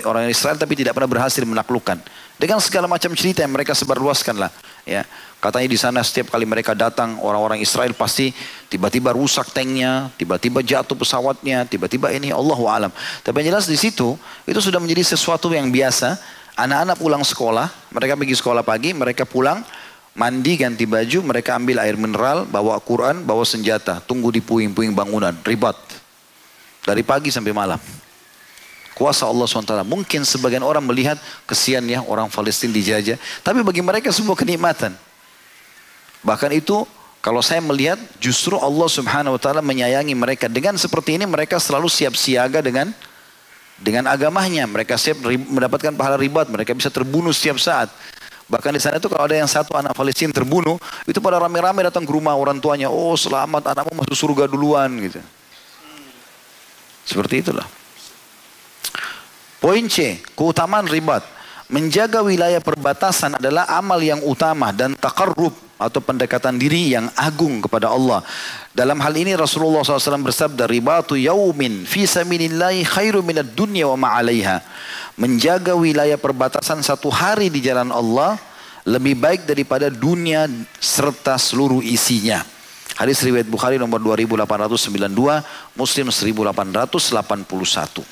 orang Israel tapi tidak pernah berhasil menaklukkan. Dengan segala macam cerita yang mereka sebarluaskan lah. Ya, katanya di sana setiap kali mereka datang orang-orang Israel pasti tiba-tiba rusak tanknya, tiba-tiba jatuh pesawatnya, tiba-tiba ini Allah alam. Tapi yang jelas di situ itu sudah menjadi sesuatu yang biasa. Anak-anak pulang sekolah, mereka pergi sekolah pagi, mereka pulang, Mandi ganti baju, mereka ambil air mineral, bawa Quran, bawa senjata, tunggu di puing-puing bangunan, ribat. Dari pagi sampai malam. Kuasa Allah SWT. Mungkin sebagian orang melihat kesian ya orang Palestina dijajah. Tapi bagi mereka sebuah kenikmatan. Bahkan itu kalau saya melihat justru Allah Subhanahu wa taala menyayangi mereka dengan seperti ini mereka selalu siap siaga dengan dengan agamanya. Mereka siap mendapatkan pahala ribat, mereka bisa terbunuh setiap saat. Bahkan di sana itu kalau ada yang satu anak Palestina terbunuh, itu pada rame-rame datang ke rumah orang tuanya, oh selamat anakmu masuk surga duluan gitu. Seperti itulah. Poin C, keutamaan ribat. Menjaga wilayah perbatasan adalah amal yang utama dan takarrub atau pendekatan diri yang agung kepada Allah. Dalam hal ini Rasulullah SAW bersabda, ribatu yaumin fi saminillahi khairu minad dunya wa ma'alaiha menjaga wilayah perbatasan satu hari di jalan Allah lebih baik daripada dunia serta seluruh isinya. Hadis riwayat Bukhari nomor 2892, Muslim 1881.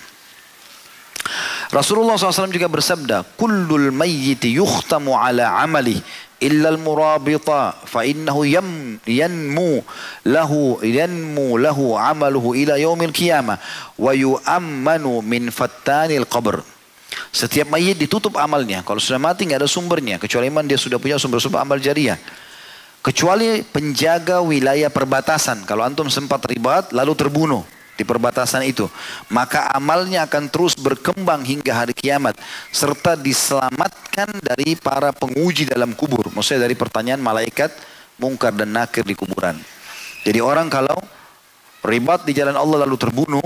Rasulullah SAW juga bersabda, "Kullul mayyiti yukhtamu ala amali illa al-murabita fa innahu yam, yanmu lahu yanmu lahu amaluhu ila yaumil qiyamah wa yu'ammanu min fattanil qabr." Setiap mayit ditutup amalnya. Kalau sudah mati nggak ada sumbernya. Kecuali iman dia sudah punya sumber-sumber amal jariah. Kecuali penjaga wilayah perbatasan. Kalau antum sempat ribat lalu terbunuh di perbatasan itu. Maka amalnya akan terus berkembang hingga hari kiamat. Serta diselamatkan dari para penguji dalam kubur. Maksudnya dari pertanyaan malaikat mungkar dan nakir di kuburan. Jadi orang kalau ribat di jalan Allah lalu terbunuh,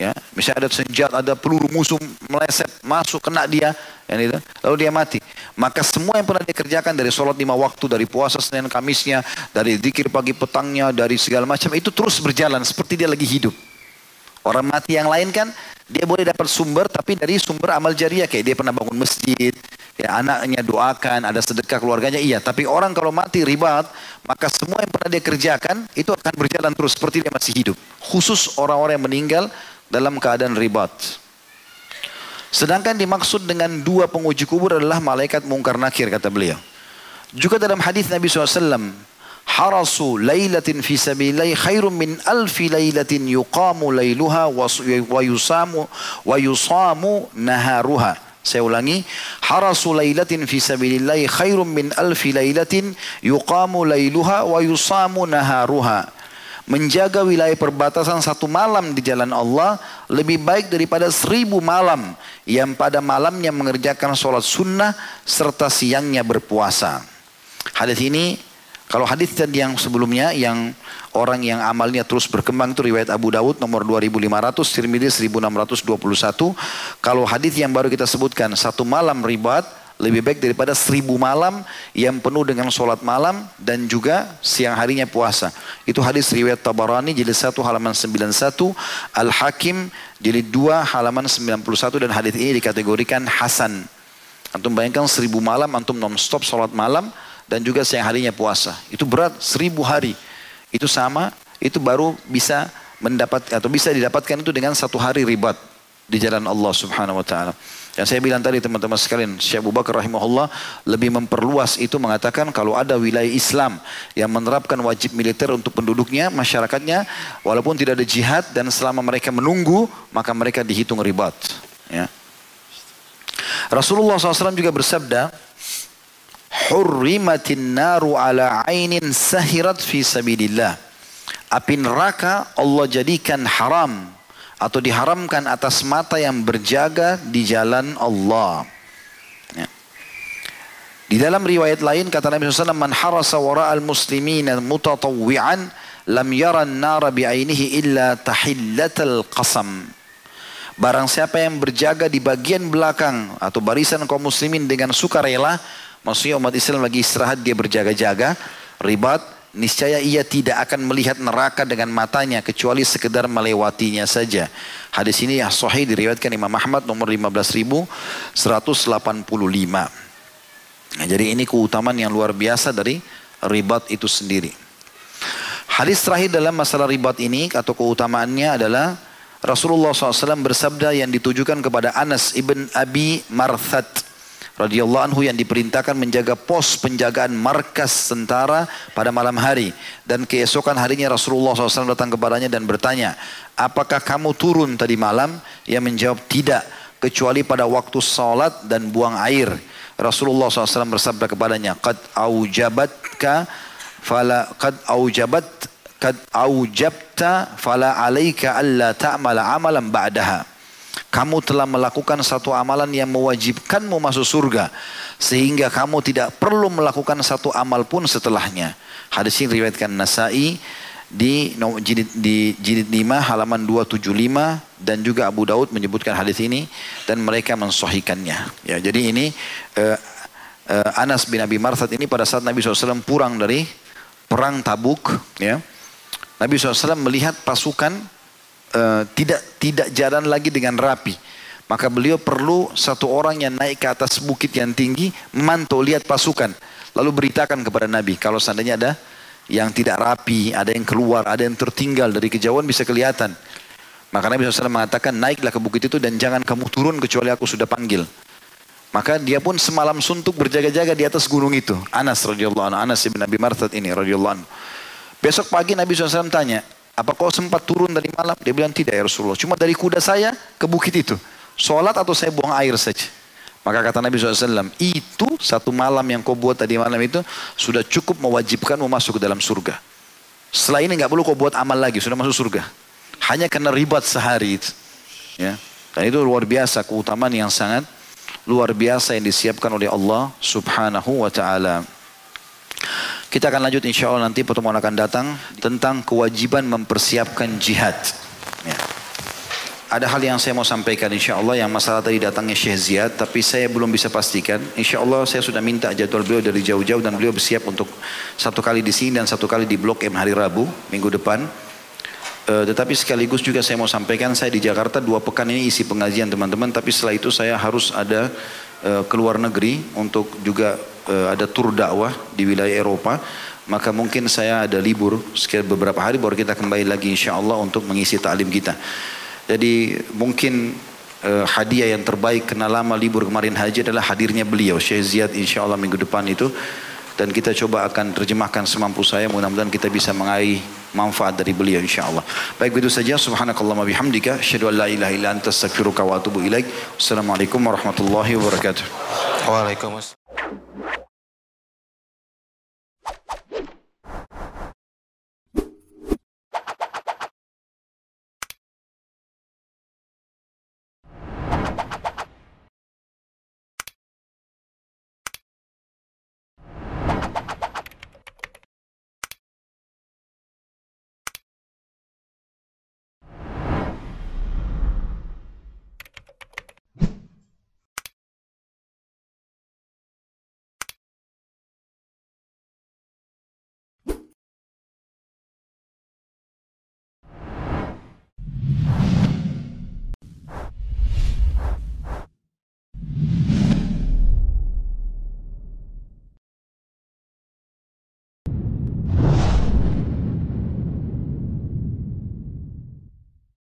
Ya, misalnya ada senjata, ada peluru musuh meleset, masuk, kena dia, ya, itu, lalu dia mati. Maka semua yang pernah dikerjakan dari sholat lima waktu, dari puasa Senin Kamisnya, dari zikir pagi petangnya, dari segala macam, itu terus berjalan seperti dia lagi hidup. Orang mati yang lain kan, dia boleh dapat sumber, tapi dari sumber amal jariah, kayak dia pernah bangun masjid, ya anaknya doakan, ada sedekah keluarganya, iya. Tapi orang kalau mati ribat, maka semua yang pernah dia kerjakan, itu akan berjalan terus seperti dia masih hidup. Khusus orang-orang yang meninggal, dalam keadaan ribat. Sedangkan dimaksud dengan dua penguji kubur adalah malaikat mungkar nakir kata beliau. Juga dalam hadis Nabi SAW, harasu lailatin fi sabilillahi khairum min alfi lailatin yuqamu lailuha wa yusamu wa yusamu naharuha. Saya ulangi, harasu lailatin fi sabilillahi khairum min alfi lailatin yuqamu lailuha wa yusamu naharuha menjaga wilayah perbatasan satu malam di jalan Allah lebih baik daripada seribu malam yang pada malamnya mengerjakan sholat sunnah serta siangnya berpuasa. Hadis ini kalau hadis tadi yang sebelumnya yang orang yang amalnya terus berkembang itu riwayat Abu Dawud nomor 2500, Tirmidzi 1621. Kalau hadis yang baru kita sebutkan satu malam ribat lebih baik daripada seribu malam yang penuh dengan sholat malam dan juga siang harinya puasa. Itu hadis riwayat Tabarani jilid 1 halaman 91, Al-Hakim jilid 2 halaman 91 dan hadis ini dikategorikan Hasan. Antum bayangkan seribu malam, antum non-stop sholat malam dan juga siang harinya puasa. Itu berat seribu hari. Itu sama, itu baru bisa mendapat atau bisa didapatkan itu dengan satu hari ribat di jalan Allah Subhanahu wa taala. Yang saya bilang tadi teman-teman sekalian, Syekh Abu Bakar rahimahullah lebih memperluas itu mengatakan kalau ada wilayah Islam yang menerapkan wajib militer untuk penduduknya, masyarakatnya, walaupun tidak ada jihad dan selama mereka menunggu, maka mereka dihitung ribat. Ya. Rasulullah SAW juga bersabda, Hurrimatin naru ala ainin sahirat fi sabidillah. Api neraka Allah jadikan haram atau diharamkan atas mata yang berjaga di jalan Allah. Ya. Di dalam riwayat lain kata Nabi SAW, Man harasa wara'al muslimina mutatawwi'an lam yara nara bi'ainihi illa tahillatal qasam. Barang siapa yang berjaga di bagian belakang atau barisan kaum muslimin dengan sukarela, maksudnya umat Islam lagi istirahat dia berjaga-jaga, ribat, niscaya ia tidak akan melihat neraka dengan matanya kecuali sekedar melewatinya saja. Hadis ini yang sahih diriwayatkan Imam Ahmad nomor 15185. Nah, jadi ini keutamaan yang luar biasa dari ribat itu sendiri. Hadis terakhir dalam masalah ribat ini atau keutamaannya adalah Rasulullah SAW bersabda yang ditujukan kepada Anas ibn Abi Marthat radhiyallahu anhu yang diperintahkan menjaga pos penjagaan markas tentara pada malam hari. Dan keesokan harinya Rasulullah SAW datang kepadanya dan bertanya apakah kamu turun tadi malam? Ia menjawab tidak kecuali pada waktu salat dan buang air. Rasulullah SAW bersabda kepadanya, "Qad aujabatka fala qad aujabat qad aujabta fala alaika alla ta'mala amalan ba'daha." Kamu telah melakukan satu amalan yang mewajibkanmu masuk surga sehingga kamu tidak perlu melakukan satu amal pun setelahnya. Hadis ini riwayatkan Nasai di jilid, di jilid 5 halaman 275 dan juga Abu Daud menyebutkan hadis ini dan mereka mensohikannya. Ya, jadi ini uh, uh, Anas bin Abi Marsad ini pada saat Nabi SAW pulang dari perang Tabuk, ya, Nabi SAW melihat pasukan uh, tidak tidak jalan lagi dengan rapi. Maka beliau perlu satu orang yang naik ke atas bukit yang tinggi, memantau lihat pasukan. Lalu beritakan kepada Nabi, kalau seandainya ada yang tidak rapi, ada yang keluar, ada yang tertinggal dari kejauhan bisa kelihatan. Maka Nabi SAW mengatakan naiklah ke bukit itu dan jangan kamu turun kecuali aku sudah panggil. Maka dia pun semalam suntuk berjaga-jaga di atas gunung itu. Anas radhiyallahu anhu, Anas bin Nabi Martad ini radhiyallahu anhu. Besok pagi Nabi SAW tanya, apa kau sempat turun dari malam? Dia bilang tidak ya Rasulullah. Cuma dari kuda saya ke bukit itu. Sholat atau saya buang air saja. Maka kata Nabi SAW, itu satu malam yang kau buat tadi malam itu sudah cukup mewajibkanmu masuk ke dalam surga. Setelah ini nggak perlu kau buat amal lagi, sudah masuk surga. Hanya karena ribat sehari itu. Ya. Dan itu luar biasa, keutamaan yang sangat luar biasa yang disiapkan oleh Allah subhanahu wa ta'ala. Kita akan lanjut insya Allah nanti pertemuan akan datang tentang kewajiban mempersiapkan jihad. Ya. Ada hal yang saya mau sampaikan insya Allah yang masalah tadi datangnya Syekh Ziyad tapi saya belum bisa pastikan. Insya Allah saya sudah minta jadwal beliau dari jauh-jauh dan beliau bersiap untuk satu kali di sini dan satu kali di Blok M hari Rabu minggu depan. Uh, tetapi sekaligus juga saya mau sampaikan saya di Jakarta dua pekan ini isi pengajian teman-teman tapi setelah itu saya harus ada uh, ke luar negeri untuk juga ada tur dakwah di wilayah Eropa maka mungkin saya ada libur sekitar beberapa hari baru kita kembali lagi insya Allah untuk mengisi taklim kita. Jadi mungkin uh, hadiah yang terbaik kena lama libur kemarin haji adalah hadirnya beliau Syekh Ziyad insya Allah minggu depan itu dan kita coba akan terjemahkan semampu saya mudah-mudahan kita bisa mengaih manfaat dari beliau insya Allah. Baik begitu saja subhanakallah wa bihamdika asyhadu an la ilaha illa anta astaghfiruka wa atubu ilaik. Assalamualaikum warahmatullahi wabarakatuh. Waalaikumsalam.